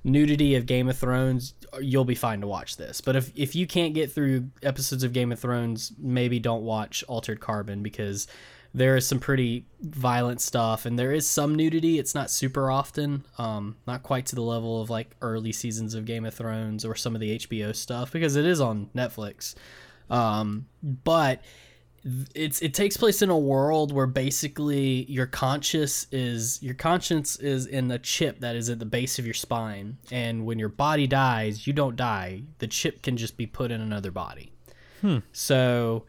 nudity of Game of Thrones, you'll be fine to watch this. But if if you can't get through episodes of Game of Thrones, maybe don't watch Altered Carbon because there is some pretty violent stuff and there is some nudity. It's not super often, um, not quite to the level of like early seasons of Game of Thrones or some of the HBO stuff because it is on Netflix. Um, but it's it takes place in a world where basically your conscious is your conscience is in the chip that is at the base of your spine and when your body dies you don't die the chip can just be put in another body so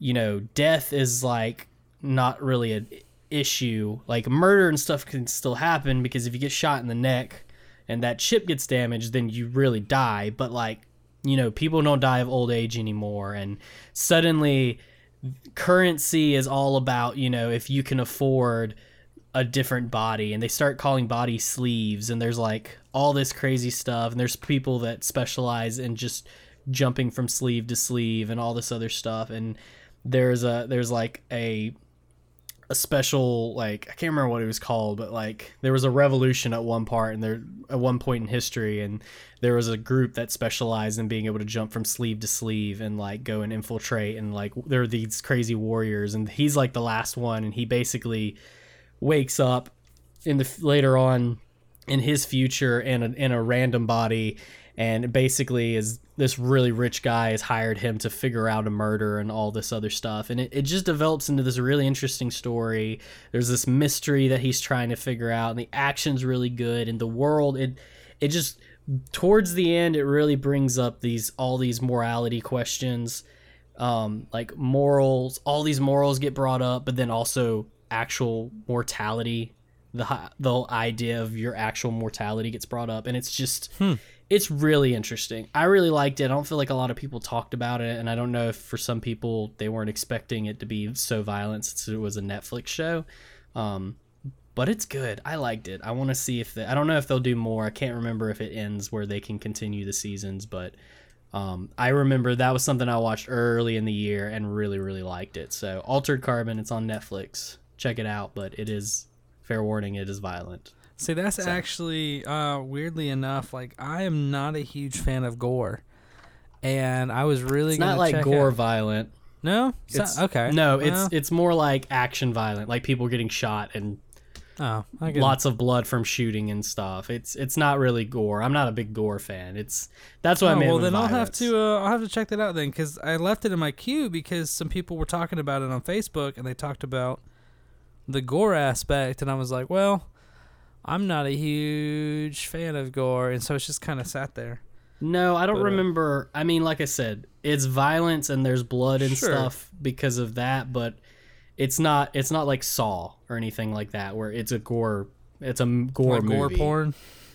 you know death is like not really an issue. Like murder and stuff can still happen because if you get shot in the neck and that chip gets damaged then you really die. But like you know people don't die of old age anymore. And suddenly currency is all about you know if you can afford a different body. And they start calling body sleeves. And there's like all this crazy stuff. And there's people that specialize in just jumping from sleeve to sleeve and all this other stuff. And there's a there's like a a special like I can't remember what it was called, but like there was a revolution at one part and there at one point in history and there was a group that specialized in being able to jump from sleeve to sleeve and like go and infiltrate and like there are these crazy warriors and he's like the last one and he basically wakes up in the later on in his future in a, in a random body and basically is this really rich guy has hired him to figure out a murder and all this other stuff. And it, it just develops into this really interesting story. There's this mystery that he's trying to figure out and the action's really good and the world it it just towards the end it really brings up these all these morality questions um, like morals all these morals get brought up but then also actual mortality the the whole idea of your actual mortality gets brought up and it's just it's really interesting i really liked it i don't feel like a lot of people talked about it and i don't know if for some people they weren't expecting it to be so violent since it was a netflix show um, but it's good i liked it i want to see if i don't know if they'll do more i can't remember if it ends where they can continue the seasons but um, I remember that was something I watched early in the year and really, really liked it. So, Altered Carbon, it's on Netflix. Check it out, but it is fair warning, it is violent. See, that's actually uh, weirdly enough. Like, I am not a huge fan of gore, and I was really It's not like gore out- violent. No, it's, It's not- okay. No, it's Well, it's more like action violent, like people getting shot and oh, I get it. lots of blood from shooting and stuff. It's it's not really gore. I'm not a big gore fan. It's that's what I Oh, meant. well, with then I'll have to uh, I'll have to check that out then because I left it in my queue because some people were talking about it on Facebook and they talked about the gore aspect and I was like, well, I'm not a huge fan of gore and so it's just kind of sat there. No, I don't But, uh, remember. I mean, like I said, it's violence and there's blood and Sure. stuff because of that, but it's not. It's not like Saw or anything like that, where it's a gore. It's a gore Like gore porn.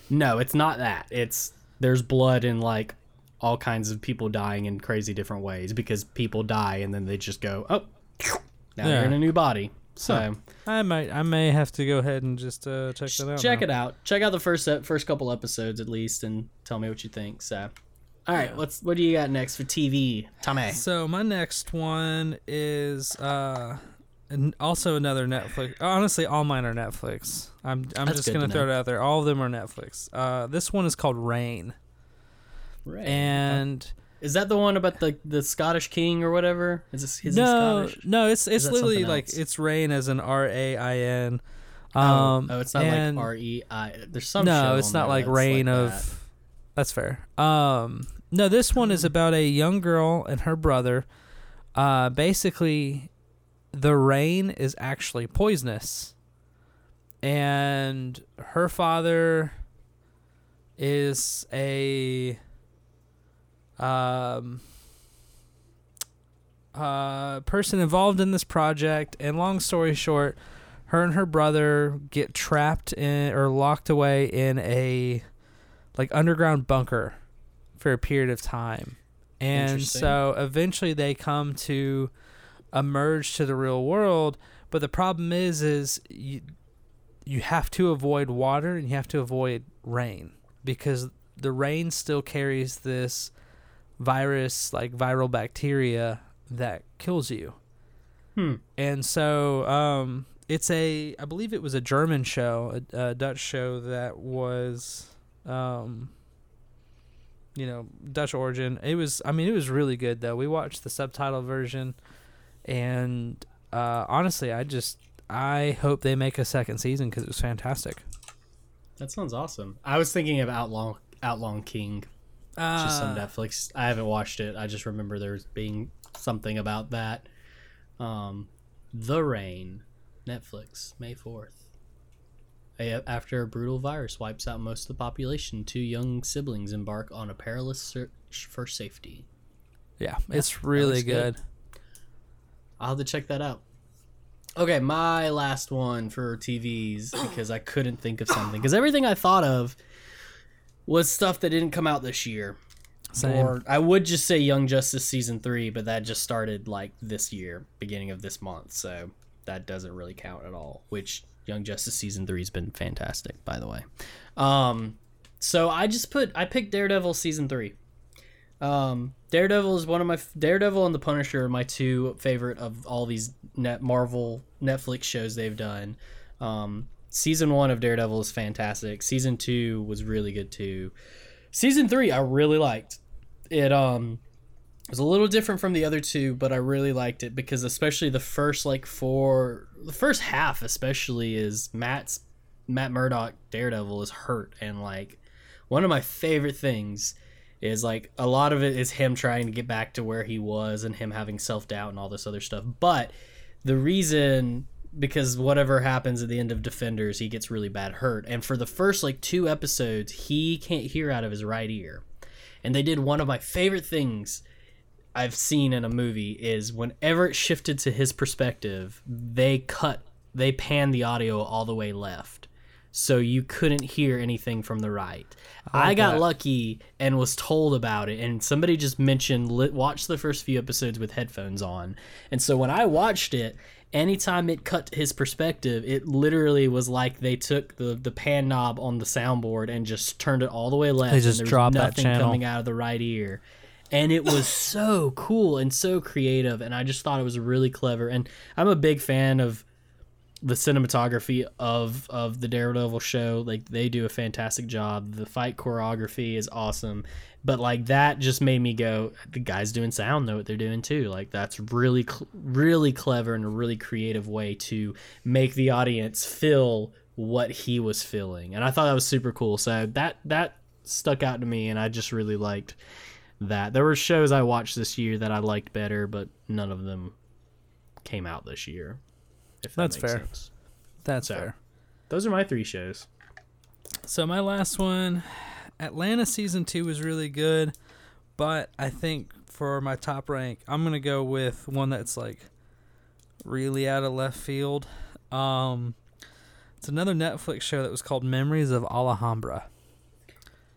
No, it's not that. It's there's blood and like all kinds of people dying in crazy different ways because people die and then they just go oh, Now Yeah. you're in a new body. So Huh. I might, I may have to go ahead and just uh, check that out. check now. it out. Check out the first ep- first couple episodes at least, and tell me what you think. So, all right, Yeah. what's what do you got next for TV, Tommy? So my next one is uh, an, also another Netflix. Honestly, all mine are Netflix. I'm I'm That's just gonna to throw know. it out there. All of them are Netflix. Uh, this one is called Rain, Right. and is that the one about the the Scottish king or whatever? Is this is no, Scottish? no, it's it's literally like it's Rain as an R A I N. Oh, Um, oh, it's not and- like R E I. There's some. no, it's not like Rain like of. that. That's fair. Um, no, this one is about a young girl and her brother. Uh, basically, the rain is actually poisonous, and her father is a um uh person involved in this project. And long story short, her and her brother get trapped in or locked away in a like underground bunker for a period of time. And so eventually they come to emerge to the real world, but the problem is is you you have to avoid water and you have to avoid rain because the rain still carries this virus like viral bacteria that kills you. Hmm. And so um, it's a, I believe it was a German show, a, a Dutch show that was, um, you know, Dutch origin. It was, I mean, it was really good though. We watched the subtitle version, and uh, honestly, I just, I hope they make a second season because it was fantastic. That sounds awesome. I was thinking of Outlaw Outlaw King, just some Netflix. I haven't watched it. I just remember there being something about that. Um, The Rain, Netflix, May fourth. After a brutal virus wipes out most of the population, two young siblings embark on a perilous search for safety. yeah, it's really good. good. I'll have to check that out. Okay, my last one for TVs because I couldn't think of something because everything I thought of was stuff that didn't come out this year. Same. Or I would just say Young Justice season three, but that just started like this year, beginning of this month, so that doesn't really count at all. Which Young Justice season three has been fantastic, by the way. Um, so I just put I picked Daredevil season three. Um, Daredevil is one of my Daredevil and the Punisher are my two favorite of all these net Marvel Netflix shows they've done. Um, season one of Daredevil is fantastic. Season two was really good too. Season three I really liked. It um was a little different from the other two, but I really liked it because especially the first like four, the first half especially is Matt's Matt Murdock Daredevil is hurt and like one of my favorite things is like a lot of it is him trying to get back to where he was and him having self doubt and all this other stuff. But the reason because whatever happens at the end of Defenders, he gets really bad hurt. And for the first like two episodes, he can't hear out of his right ear. And they did one of my favorite things I've seen in a movie is whenever it shifted to his perspective, they cut, they panned the audio all the way left. So you couldn't hear anything from the right. I, like got that. lucky and was told about it, and somebody just mentioned watch the first few episodes with headphones on. And so when I watched it, anytime it cut his perspective, it literally was like they took the the pan knob on the soundboard and just turned it all the way left. They and just there dropped that nothing coming out of the right ear. And it was so cool and so creative, and I just thought it was really clever. And I'm a big fan of the cinematography of of the Daredevil show. Like they do a fantastic job. The fight choreography is awesome. But like that just made me go, the guys doing sound know what they're doing too. Like that's really cl- really clever and a really creative way to make the audience feel what he was feeling. And I thought that was super cool. So that that stuck out to me and I just really liked that. There were shows I watched this year that I liked better, but none of them came out this year. If that That's makes fair. sense. That's So- fair. Those are my three shows. So my last one, Atlanta season two was really good, but I think for my top rank, I'm gonna go with one that's like really out of left field. Um, it's another Netflix show that was called Memories of Alhambra.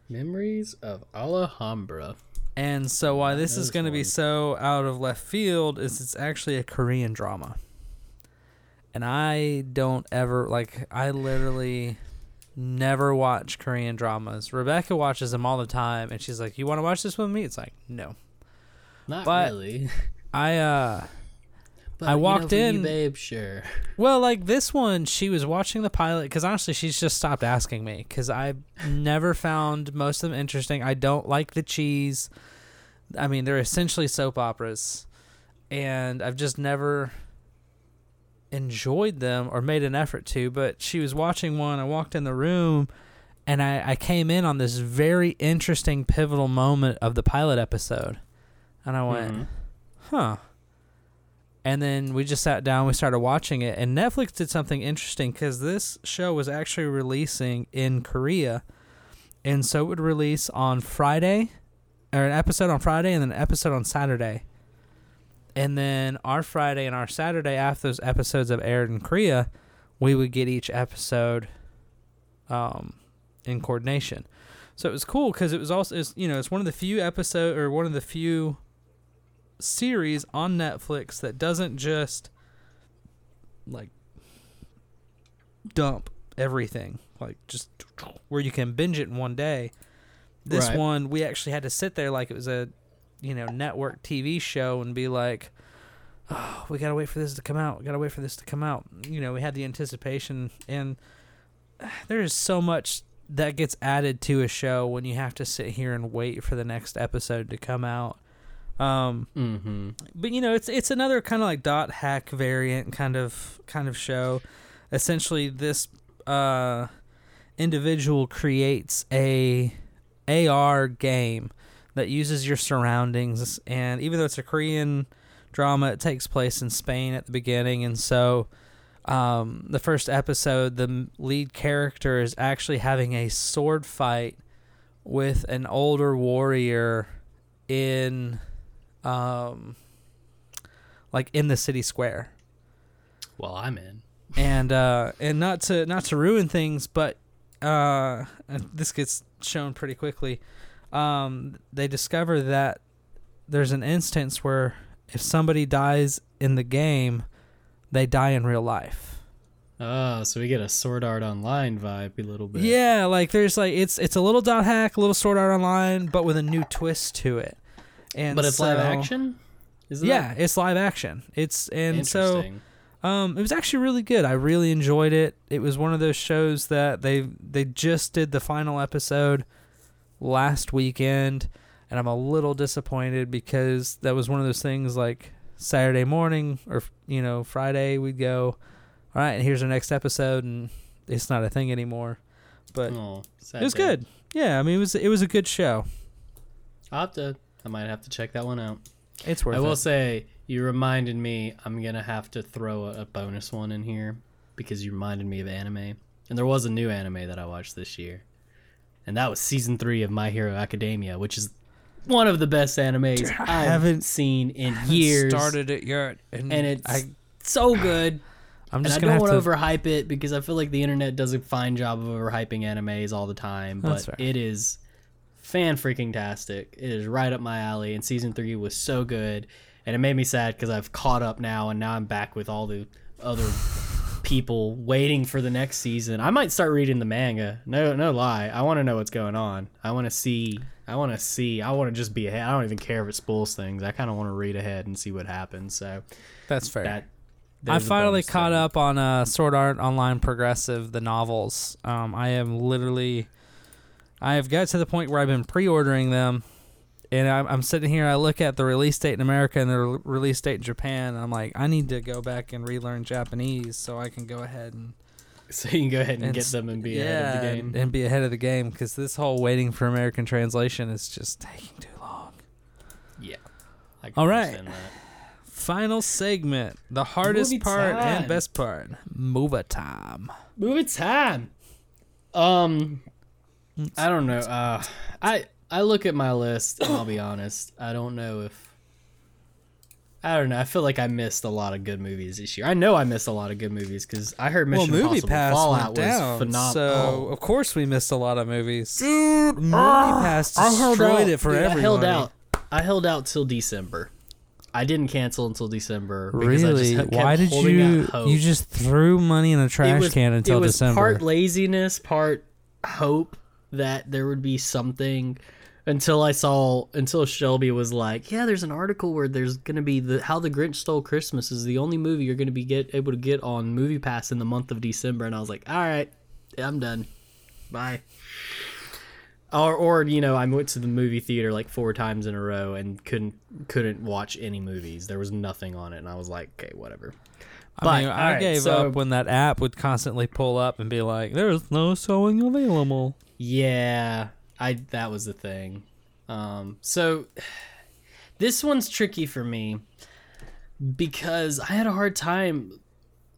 Memories of Alhambra. And so why this is going to be so out of left field is it's actually a Korean drama. and I don't ever like. I literally never watch Korean dramas. Rebecca watches them all the time, and she's like, "You want to watch this with me?" It's like, no. Not But- really. I uh But, I you know, walked you, in- babe. Sure. Well, like this one, she was watching the pilot because honestly, she's just stopped asking me because I never found most of them interesting. I don't like the cheese. I mean, they're essentially soap operas, and I've just never enjoyed them or made an effort to. But she was watching one. I walked in the room, and I, I came in on this very interesting, pivotal moment of the pilot episode, and I went, Mhm. huh. And then we just sat down, we started watching it, and Netflix did something interesting because this show was actually releasing in Korea. And so it would release on Friday, or an episode on Friday, and then an episode on Saturday. And then our Friday and our Saturday, after those episodes have aired in Korea, we would get each episode um, in coordination. So it was cool because it was also, it's, you know, it's one of the few episode or one of the few series on Netflix that doesn't just like dump everything, like just where you can binge it in one day. This Right. one we actually had to sit there like it was a you know network TV show and be like, oh, we gotta wait for this to come out. We gotta wait for this to come out. You know, we had the anticipation, and there is so much that gets added to a show when you have to sit here and wait for the next episode to come out. Um, Mm-hmm. but you know, it's it's another kind of like dot hack variant kind of kind of show. Essentially, this uh, individual creates a AR game that uses your surroundings, and even though it's a Korean drama, it takes place in Spain at the beginning, and so. Um, the first episode, the lead character is actually having a sword fight with an older warrior in um like in the city square Well, I'm in. and uh and not to not to ruin things but uh this gets shown pretty quickly um they discover that there's an instance where if somebody dies in the game they die in real life Oh, so we get a Sword Art Online vibe a little bit. yeah like there's like it's it's a little dot hack a little sword art online but with a new twist to it and but it's live action. Is it yeah it's live action it's and so Um, it was actually really good. I really enjoyed it. It was one of those shows that they they just did the final episode last weekend, and I'm a little disappointed because that was one of those things like Saturday morning or you know Friday we'd go, all right, and here's our next episode, and it's not a thing anymore. But oh, it was day. good. Yeah, I mean it was it was a good show. I'll have to. I might have to check that one out. It's worth it. I will it. say you reminded me. I'm gonna have to throw a, a bonus one in here because you reminded me of anime, and there was a new anime that I watched this year, and that was season three of My Hero Academia, which is one of the best animes Dude, I haven't- seen in Haven't years. started it yet, and, and it's I so good. I'm And just I gonna don't want to. overhype it because I feel like the internet does a fine job of overhyping animes all the time, but it is fan freaking tastic. It is right up my alley, and season three was so good, and it made me sad because I've caught up now, and now I'm back with all the other people waiting for the next season. I might start reading the manga. No, no lie. I want to know what's going on. I want to see. I want to see. I want to just be ahead. I don't even care if it spoils things. I kind of want to read ahead and see what happens. So That's fair. that. I finally caught there. up on uh, Sword Art Online Progressive, the novels. Um, I am literally, I have got to the point where I've been pre-ordering them, and I'm, I'm sitting here. I look at the release date in America and the re- release date in Japan. And I'm like, I need to go back and relearn Japanese so I can go ahead and So you can go ahead and, and get them and be yeah, ahead of the and- game. and be ahead of the game because this whole waiting for American translation is just taking too long. yeah. I can All right. that. Final segment, the hardest Movie part and best part, movie time. Movie time. Um, I don't know. Uh, I I look at my list and I'll be honest. I don't know if. I don't know. I feel like I missed a lot of good movies this year. I know I missed a lot of good movies because I heard Mission well, Impossible Pass Fallout went down, was phenomenal. so oh. of course we missed a lot of movies. Dude, Movie ah, Pass I held destroyed it for Dude, I held out. I held out till December. I didn't cancel until December. because I just Really? Why did you? You just threw money in a trash was- can until it was December. Part laziness, part hope that there would be something. Until I saw, until Shelby was like, "Yeah, there's an article where there's gonna be the How the Grinch Stole Christmas is the only movie you're gonna be get able to get on Movie Pass in the month of December," and I was like, "All right, I'm done, bye." Or, or you know, I went to the movie theater like four times in a row and couldn't couldn't watch any movies. There was nothing on it, and I was like, "Okay, whatever." I mean, I alright, gave so- up when that app would constantly pull up and be like, "There's no showing available." Yeah, I that was the thing. Um, so this one's tricky for me because I had a hard time.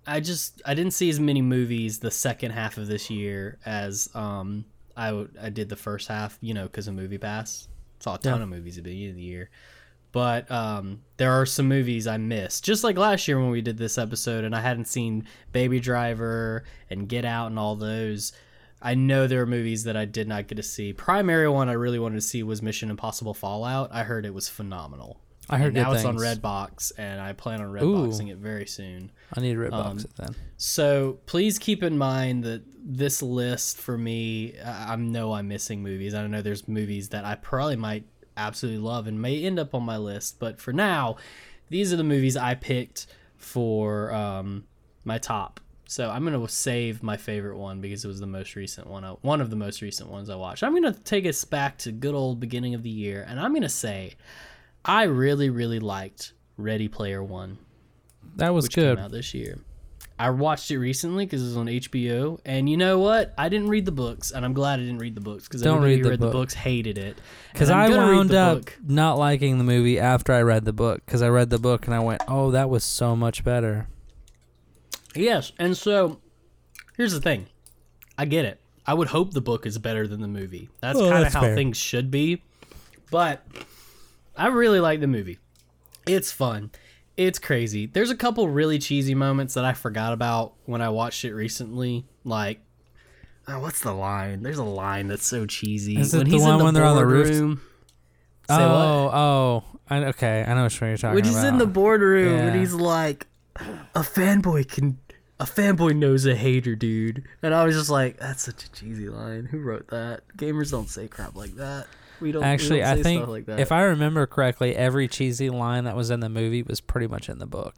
I just I didn't see as many movies the second half of this year as um I w- I did the first half, you know, because of Movie Pass. Saw a ton Yeah. of movies at the beginning of the year. But um, there are some movies I missed, just like last year when we did this episode, and I hadn't seen Baby Driver and Get Out and all those. I know there are movies that I did not get to see. Primary one I really wanted to see was Mission Impossible Fallout. I heard it was phenomenal. I heard And now it's on. Redbox, and I plan on Ooh. Redboxing it very soon. I need to red Um, box it then. So please keep in mind that this list for me, I I know I'm missing movies. I know there's movies that I probably might absolutely love and may end up on my list, but for now, these are the movies I picked for um, my top. So I'm gonna save my favorite one because it was the most recent one. I, one of the most recent ones I watched. I'm gonna take us back to good old beginning of the year, and I'm gonna say I really, really liked Ready Player One That was good. out this year. I watched it recently because it was on HBO, and you know what? I didn't read the books, and I'm glad I didn't read the books because Don't read the read book. the books hated it. Because read wound up book. not liking the movie after I read the book. Because I read the book and I went, "Oh, that was so much better." Yes, and so here's the thing. I get it. I would hope the book is better than the movie. That's Oh, kind of how fair. things should be. But I really like the movie. It's fun. It's crazy. There's a couple really cheesy moments that I forgot about when I watched it recently. Like, oh, what's the line? There's a line that's so cheesy. Is it the one when they're on the roof? boardroom- oh, what? oh, I, okay. I know which one you're talking When he's about. in the boardroom and he's like, a fanboy can, a fanboy knows a hater, dude. And I was just like, that's such a cheesy line. Who wrote that? Gamers don't say crap like that. We don't. we Actually, don't I think like that. if I remember correctly, every cheesy line that was in the movie was pretty much in the book.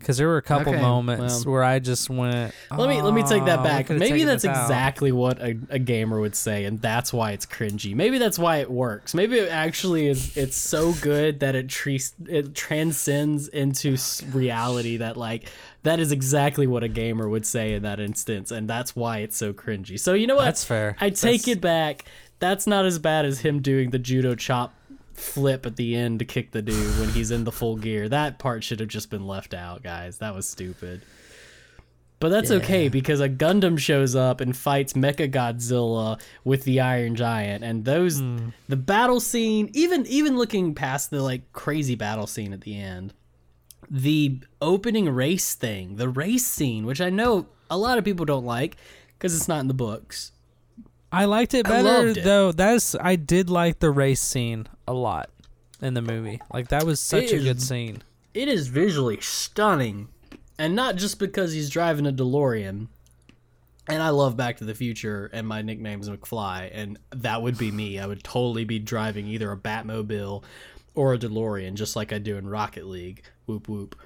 Because there were a couple Okay, moments well. where I just went. let me let me take "Oh, that we back. could've Maybe taken that's this out." exactly what a, a gamer would say, and that's why it's cringy. Maybe that's why it works. Maybe it actually is. It's so good that it tre- it transcends into s- reality. That like that is exactly what a gamer would say in that instance, and that's why it's so cringy. So you know what? That's fair. I take That's- it back. That's not as bad as him doing the judo chop flip at the end to kick the dude when he's in the full gear. That part should have just been left out, guys. That was stupid. But that's okay because a Gundam shows up and fights Mecha Godzilla with the Iron Giant, and those hmm. the battle scene, even even looking past the like crazy battle scene at the end, the opening race thing, the race scene, which I know a lot of people don't like because it's not in the books. I liked it better it. though. That's I did like the race scene a lot in the movie. Like that was such It a is- good scene. it is visually stunning and not just because he's driving a delorean and i love back to the future and my nickname's mcfly and that would be me i would totally be driving either a batmobile or a delorean just like i do in rocket league whoop whoop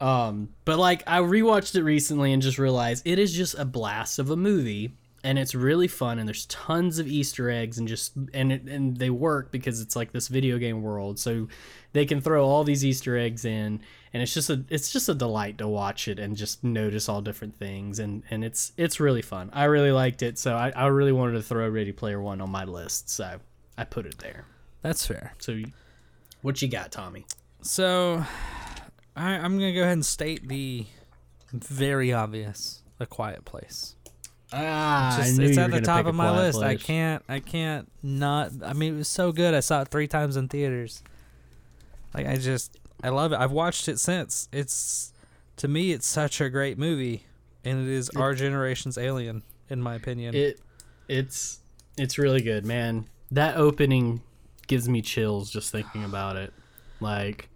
um, but like i rewatched it recently and just realized it is just a blast of a movie and it's really fun and there's tons of easter eggs and just and it, and they work because it's like this video game world so they can throw all these easter eggs in and it's just a it's just a delight to watch it and just notice all different things and and it's it's really fun i really liked it so i, I really wanted to throw ready player one on my list so i put it there That's fair. so what you got tommy So I, I'm gonna go ahead and state the very obvious, A Quiet Place. Ah Just- I knew it's you at the top of my list. I can't. I can't not. I mean, it was so good. I saw it three times in theaters. Like I just, I love it. I've watched it since. It's to me, it's such a great movie, and it is our generation's Alien, in my opinion. It it's it's really good, man. That opening gives me chills just thinking about it. Like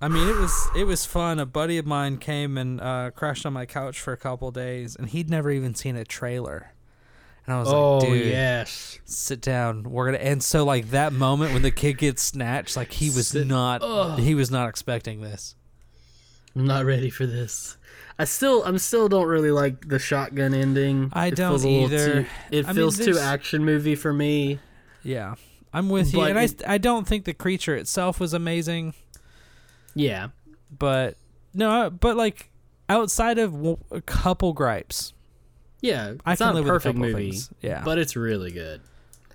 I mean, it was it was fun. A buddy of mine came and uh, crashed on my couch for a couple days, and he'd never even seen a trailer. And I was oh like, "Dude, yes. sit down. We're gonna." And so, like that moment when the kid gets snatched, like he was Sit- not Ugh. he was not expecting this. I'm not ready for this. I still, I'm still don't really like the shotgun ending. I It don't feels a little either. Too, it I mean, feels too action movie for me. Yeah, I'm with you, and I it- st- I don't think the creature itself was amazing, Yeah, but no, but like outside of w- a couple gripes, yeah. It's I can not live a with a perfect couple movie, things. Yeah, but it's really good.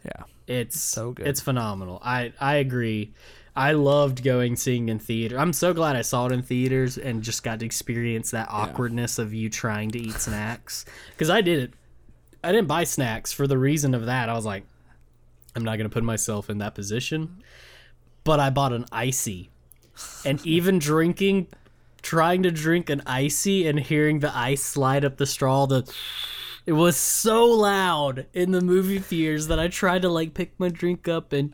yeah, It's So good. It's phenomenal. I I agree. I loved going seeing in theater. I'm so glad I saw it in theaters and just got to experience that awkwardness of you trying to eat snacks because I did it. I didn't buy snacks for the reason of that. I was like, I'm not gonna put myself in that position. But I bought an icy, and even drinking, trying to drink an icy and hearing the ice slide up the straw, the it was so loud in the movie theaters that I tried to like pick my drink up and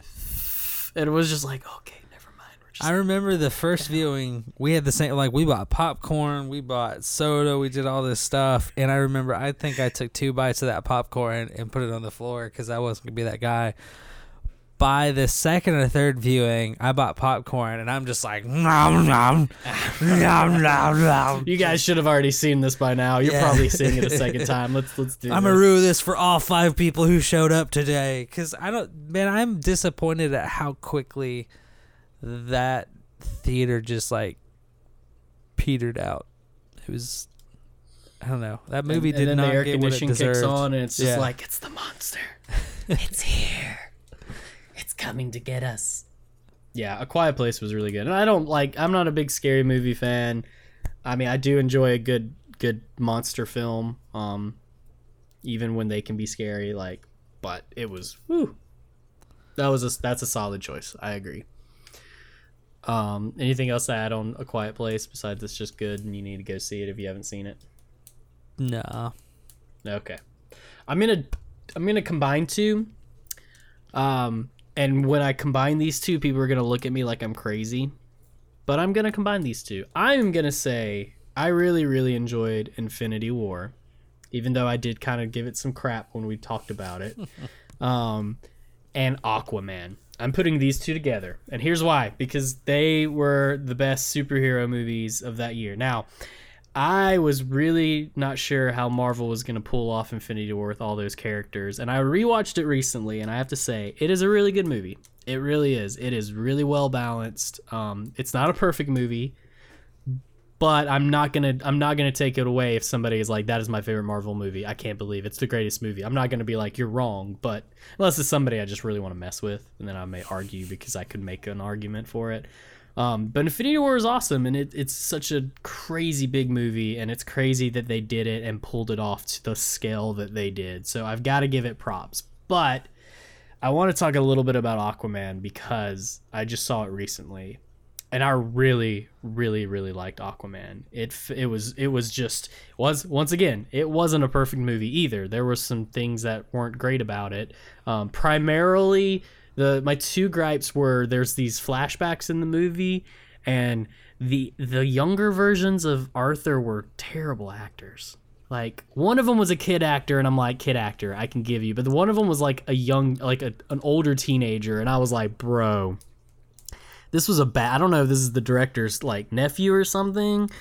and it was just like, okay, never mind. I remember the first viewing. We had the same like we bought popcorn, we bought soda, we did all this stuff, and I remember I think I took two bites of that popcorn and put it on the floor because I wasn't gonna be that guy. By the second or third viewing, I bought popcorn and I'm just like nom nom nom nom nom. you guys should have already seen this by now. You're Yeah. probably seeing it a second time. Let's let's do I'm this. gonna rue this for all five people who showed up today. Cause I don't, man, I'm disappointed at how quickly that theater just like petered out. It was, I don't know, that movie and, did and then not the air get what it conditioning kicks on and it's just Yeah. like it's the monster. it's here. It's coming to get us. Yeah, A Quiet Place was really good. And I don't like I'm not a big scary movie fan. I mean, I do enjoy a good good monster film um even when they can be scary like but it was whew. That was a that's a solid choice. I agree. Um anything else to add on A Quiet Place besides it's just good and you need to go see it if you haven't seen it? Nah, Okay. I'm gonna I'm gonna combine two. Um and when I combine these two, people are gonna look at me like I'm crazy. But I'm gonna combine these two. I'm gonna say I really, really enjoyed Infinity War. Even though I did kind of give it some crap when we talked about it. um and Aquaman. I'm putting these two together. And here's why. Because they were the best superhero movies of that year. Now, I was really not sure how Marvel was going to pull off Infinity War with all those characters, and I rewatched it recently, and I have to say it is a really good movie. It really is. It is really well balanced. Um, it's not a perfect movie, but I'm not gonna I'm not gonna take it away if somebody is like that is my favorite Marvel movie. I can't believe it's the greatest movie. I'm not gonna be like you're wrong, but unless it's somebody I just really want to mess with, and then I may argue because I could make an argument for it. Um, but Infinity War is awesome, and it, it's such a crazy big movie, and it's crazy that they did it and pulled it off to the scale that they did. So I've got to give it props. But I want to talk a little bit about Aquaman because I just saw it recently, and I really, really, really liked Aquaman. It it was it was just was once again it wasn't a perfect movie either. There were some things that weren't great about it. Um, primarily, the my two gripes were there's these flashbacks in the movie, and the the younger versions of Arthur were terrible actors. Like one of them was a kid actor, and I'm like, kid actor, I can give you. But the one of them was like a young, like a, an older teenager, and I was like, bro, this was a bad. I don't know if this is the director's like nephew or something,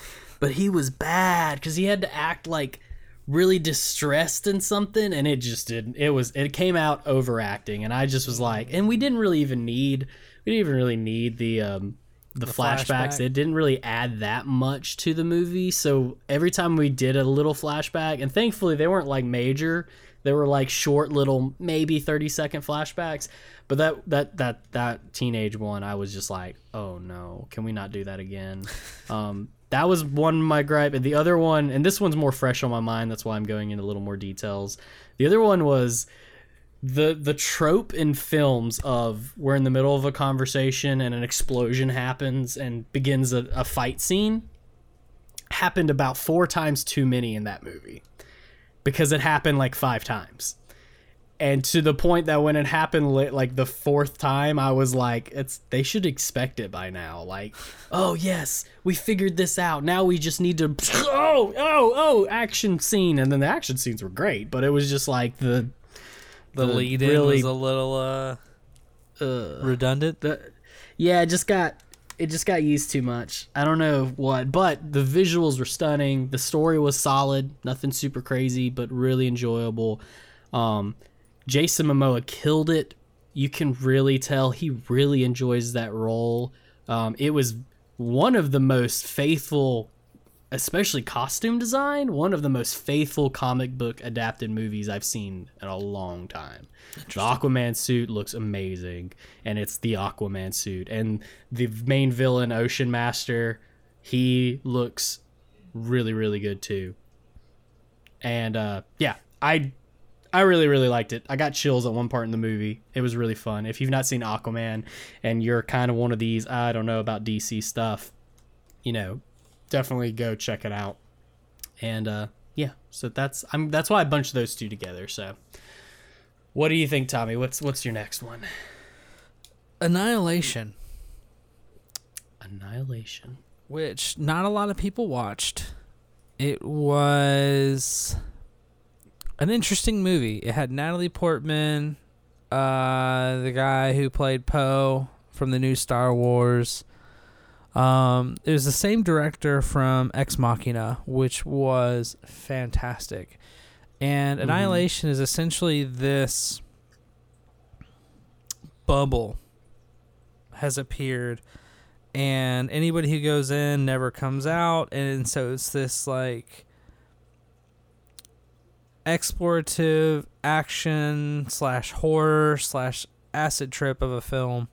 but he was bad because he had to act like really distressed in something, and it just didn't. It was it came out overacting, and I just was like, and we didn't really even need we didn't even really need the um the, flashbacks. flashback. It didn't really add that much to the movie. So every time we did a little flashback, and thankfully they weren't like major. They were like short little maybe 30 second flashbacks. But that that that that teenage one, I was just like, "Oh no, can we not do that again?" um that was one my gripe. And the other one, and this one's more fresh on my mind, that's why I'm going into a little more details. The other one was the the trope in films of we're in the middle of a conversation and an explosion happens and begins a, a fight scene happened about four times too many in that movie because it happened like five times and to the point that when it happened li- like the fourth time i was like it's they should expect it by now. Like oh yes we figured this out. Now we just need to oh oh oh action scene. And then the action scenes were great but it was just like the The, lead in really was a little uh, uh, redundant. the yeah it just got it just got used too much. I don't know what but the visuals were stunning. The story was solid nothing super crazy but really enjoyable. Um jason momoa killed it. You can really tell he really enjoys that role. Um it was one of the most faithful especially costume design one of the most faithful comic book adapted movies i've seen in a long time. The aquaman suit looks amazing and it's the aquaman suit. And the main villain ocean master he looks really really good too. And uh yeah i i really really liked it. I got chills at one part in the movie. It was really fun. If you've not seen aquaman and you're kind of one of these i don't know about dc stuff you know definitely go check it out. And uh yeah so that's i'm that's why i bunched those two together so. What do you think tommy? What's what's your next one? Annihilation, annihilation. Which not a lot of people watched. It was an interesting movie. It had Natalie Portman, uh, the guy who played Poe from the new Star Wars. Um, it was the same director from Ex Machina, which was fantastic. And Annihilation is essentially this bubble has appeared and anybody who goes in never comes out and so it's this like explorative action slash horror slash acid trip of a film.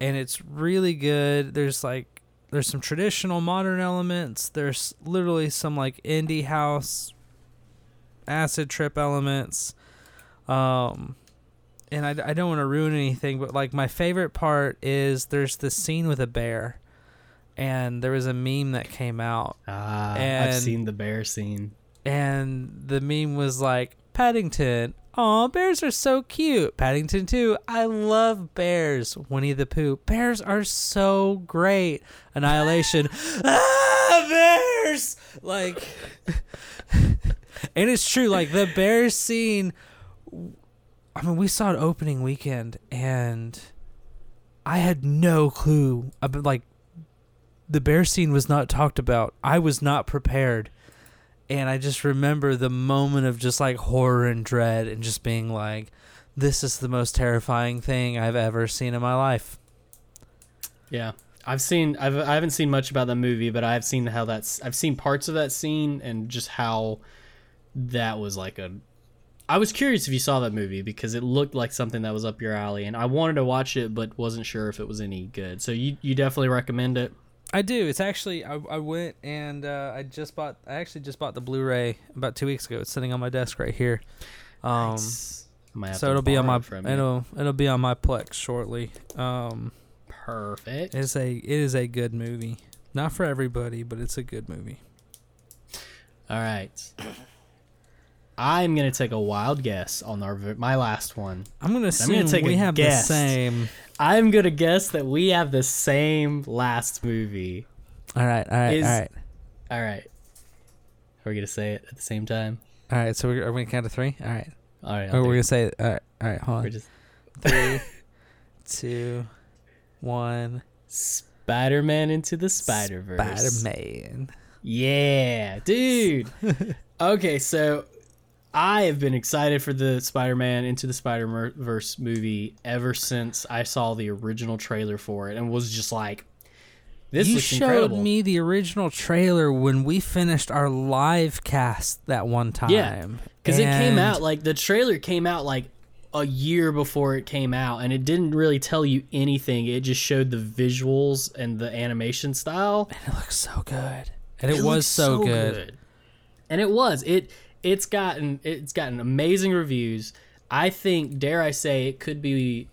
And it's really good. There's like there's some traditional modern elements. There's literally some like indie house acid trip elements. Um and I, I don't want to ruin anything, but like my favorite part is there's this scene with a bear, and there was a meme that came out, ah i've seen the bear scene and the meme was like Paddington, oh bears are so cute. Paddington too, I love bears. Winnie the Pooh, bears are so great. Annihilation, ah bears, like, and it's true. Like the bear scene. I mean, we saw it opening weekend, and I had no clue about like the bear scene was not talked about. I was not prepared, and I just remember the moment of just like horror and dread, and just being like, "This is the most terrifying thing I've ever seen in my life." Yeah, I've seen. I've I haven't seen much about the movie, but I've seen how that's. I've seen parts of that scene and just how that was like a. I was curious if you saw that movie because it looked like something that was up your alley, and I wanted to watch it, but wasn't sure if it was any good. So you you definitely recommend it. I do. It's actually I, I went and uh, I just bought. I actually just bought the Blu-ray about two weeks ago. It's sitting on my desk right here. Um, Nice. So it'll be on my it'll it'll be on my Plex shortly. Um, perfect. it's a it is a good movie. Not for everybody, but it's a good movie. All right. I'm gonna take a wild guess on our my last one. I'm gonna assume gonna take we a have guess. the same. I'm gonna guess that we have the same last movie. All right, all right, Is- all right, All right. Are we gonna say it at the same time? all right. So we're, are we gonna count to three? All right. All right. Or we're we gonna say it. All right. All right. Hold We're on. just Three, two, one. Spider-Man into the Spider-Verse. Spider-Man. Yeah, dude. okay, so I have been excited for the Spider-Man into the Spider-Verse movie ever since I saw the original trailer for it and was just like this you showed incredible. me the original trailer when we finished our live cast that one time. Yeah, Cuz it came out like the trailer came out like a year before it came out and it didn't really tell you anything. It just showed the visuals and the animation style. and it looks so good. And it, It was looks so, good. and it was it it's gotten it's gotten amazing reviews i think dare i say it could be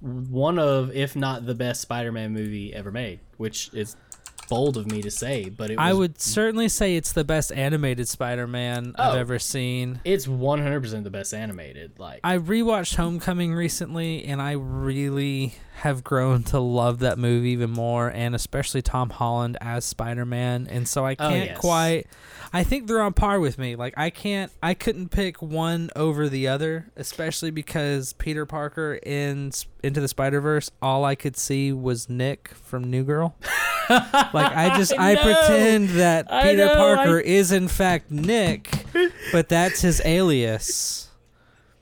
one of if not the best spider-man movie ever made which is bold of me to say, but it was, I would certainly say it's the best animated Spider-Man I've Oh. ever seen. It's 100% the best animated. Like I rewatched Homecoming recently, and I really have grown to love that movie even more, and especially Tom Holland as Spider Man. And so I Oh, can't yes. quite. I think they're on par with me. Like I can't. I couldn't pick one over the other, especially because Peter Parker in Into the Spider Verse, all I could see was Nick from New Girl. like I just I, know. pretend that I Peter know, Parker I- is in fact Nick, but that's his alias.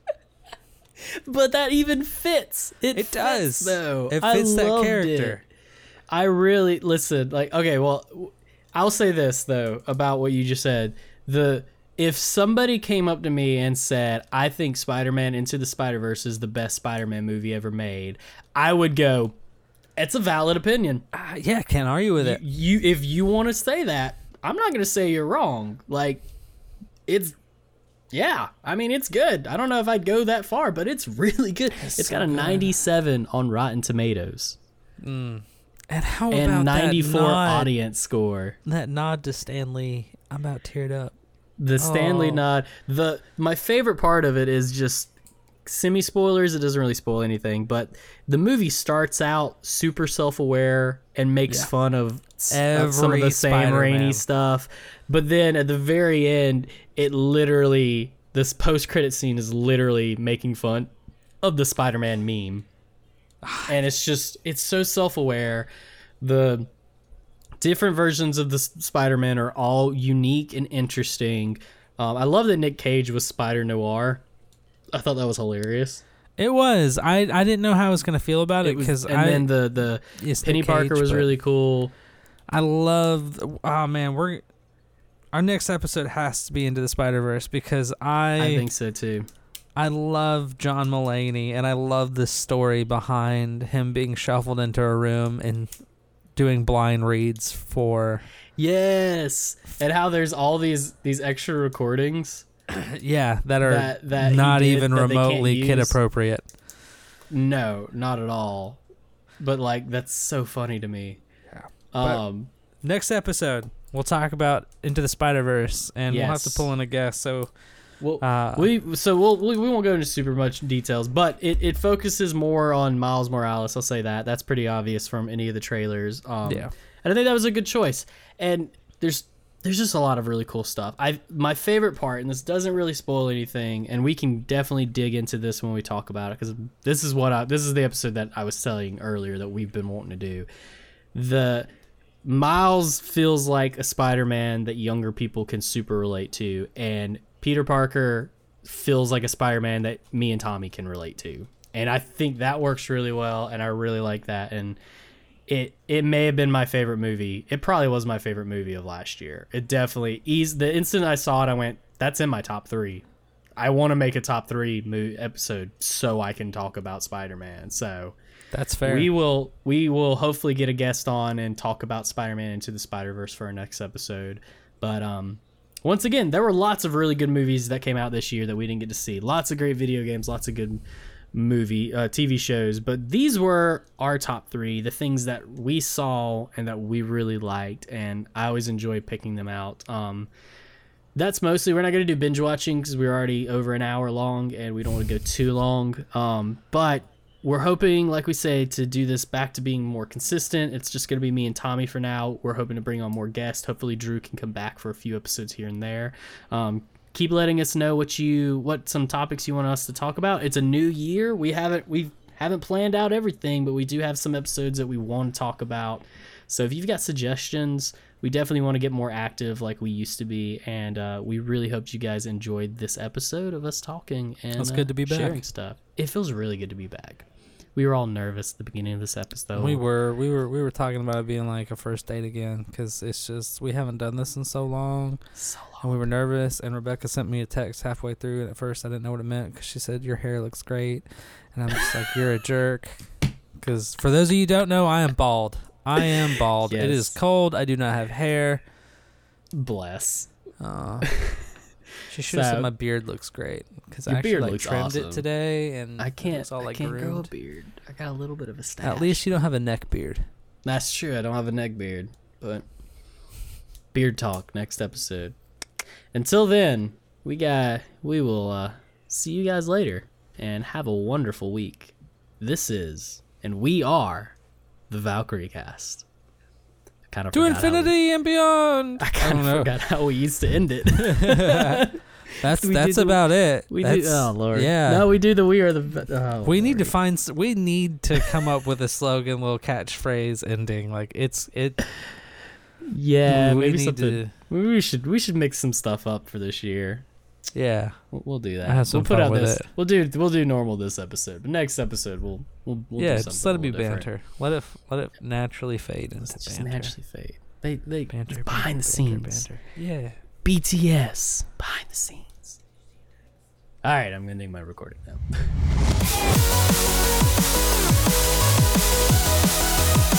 but that even fits. It, It fits, does. though. It I fits that character. it. I really listen. Like, okay, well, I'll say this though about what you just said. The if somebody came up to me and said, "I think Spider-Man Into the Spider-Verse is the best Spider-Man movie ever made," I would go, "It's a valid opinion." Uh, yeah, can't argue with it. You, if you want to say that, I'm not going to say you're wrong. Like, it's. Yeah, I mean it's good. I don't know if I'd go that far, but it's really good. it's so got a good. 97 on Rotten Tomatoes And how and about 94 that nod, audience score. that nod to Stan Lee? I'm about teared up. The Stan Lee Oh. nod. The my favorite part of it is just semi spoilers. It doesn't really spoil anything, but the movie starts out super self aware and makes Yeah. fun of, of some of the Sam Spider-Man. Raimi stuff. But then at the very end, it literally this post credit scene is literally making fun of the Spider Man meme, and it's just it's so self aware. The different versions of the Spider-Man are all unique and interesting. Um, I love that Nick Cage was Spider Noir. I thought that was hilarious. It was. I I didn't know how I was gonna feel about it because and I then the the Penny Nick Parker Cage, was really cool. I love. Oh man, we're our next episode has to be into the Spider Verse because I I think so too. I love John Mulaney and I love the story behind him being shuffled into a room and doing blind reads for Yes, and how there's all these these extra recordings. yeah that are That- that not did even that remotely kid appropriate. No, not at all. But like that's so funny to me. Yeah. But- Um, Next episode, we'll talk about Into the Spider Verse, and we'll have to pull in a guest. So, well, uh, we so we'll, we we won't go into super much details, but it, it focuses more on Miles Morales. I'll say that that's pretty obvious from any of the trailers. Um, Yeah. and I think that was a good choice. And there's there's just a lot of really cool stuff. I my favorite part, and this doesn't really spoil anything, and we can definitely dig into this when we talk about it because this is what I this is the episode that I was telling earlier that we've been wanting to do. The Miles feels like a Spider-Man that younger people can super relate to, and Peter Parker feels like a Spider-Man that me and Tommy can relate to. And I think that works really well, and I really like that. And it it may have been my favorite movie. It probably was my favorite movie of last year. It definitely eased the instant I saw it. I went, "That's in my top three. I want to make a top three mo- episode so I can talk about Spider-Man." So that's fair. we will we will hopefully get a guest on and talk about Spider-Man into the Spider-Verse for our next episode. But um once again, there were lots of really good movies that came out this year that we didn't get to see. Lots of great video games, lots of good movie uh, TV shows, but these were our top 3, the things that we saw and that we really liked and I always enjoy picking them out. Um that's mostly we're not going to do binge watching because we're already over an hour long and we don't want to go too long um, but we're hoping like we say to do this back to being more consistent. It's just going to be me and tommy for now. We're hoping to bring on more guests. Hopefully drew can come back for a few episodes here and there. Um, keep letting us know what you what some topics you want us to talk about. It's a new year. We haven't we haven't planned out everything but we do have some episodes that we want to talk about. So if you've got suggestions, we definitely want to get more active like we used to be, and uh, we really hoped you guys enjoyed this episode of us talking and It's uh, good to be back. sharing stuff. It feels really good to be back. We were all nervous at the beginning of this episode. we were we were we were talking about it being like a first date again because it's just we haven't done this in so long, so long. and we were nervous. And Rebecca sent me a text halfway through, and at first I didn't know what it meant because she said your hair looks great, and I'm just like you're a jerk. Because for those of you who don't know, I am bald. I am bald. It is cold. I do not have hair. Bless. Uh, she should have said my beard looks great because I actually beard like trimmed awesome. it today, and I can't. all, like, I can't grow a beard. I got a little bit of a stash. At least you don't have a neck beard. that's true. I don't have a neck beard. But beard talk next episode. Until then, we got we will uh, see you guys later and have a wonderful week. This is and we are the Valkyrie cast. I kind of To infinity and beyond. I kind of forgot how we used to end it. That's We that's the- about it. we that's, do. Oh lord. Yeah. No, we do the we are the. Oh, we need to find. We need to come up with a slogan, little catchphrase ending. Like it's it. Yeah, we maybe need something. to. Maybe we should we should mix some stuff up for this year. Yeah. We'll, we'll do that. I have some we'll put out this. it. We'll do we'll do normal this episode, but next episode we'll We'll, we'll yeah, just let it be banter. Let it let it naturally fade into just banter. naturally fade. They they banter, behind the scenes. Banter, yeah. BTS behind the scenes. All right, I'm ending my recording now.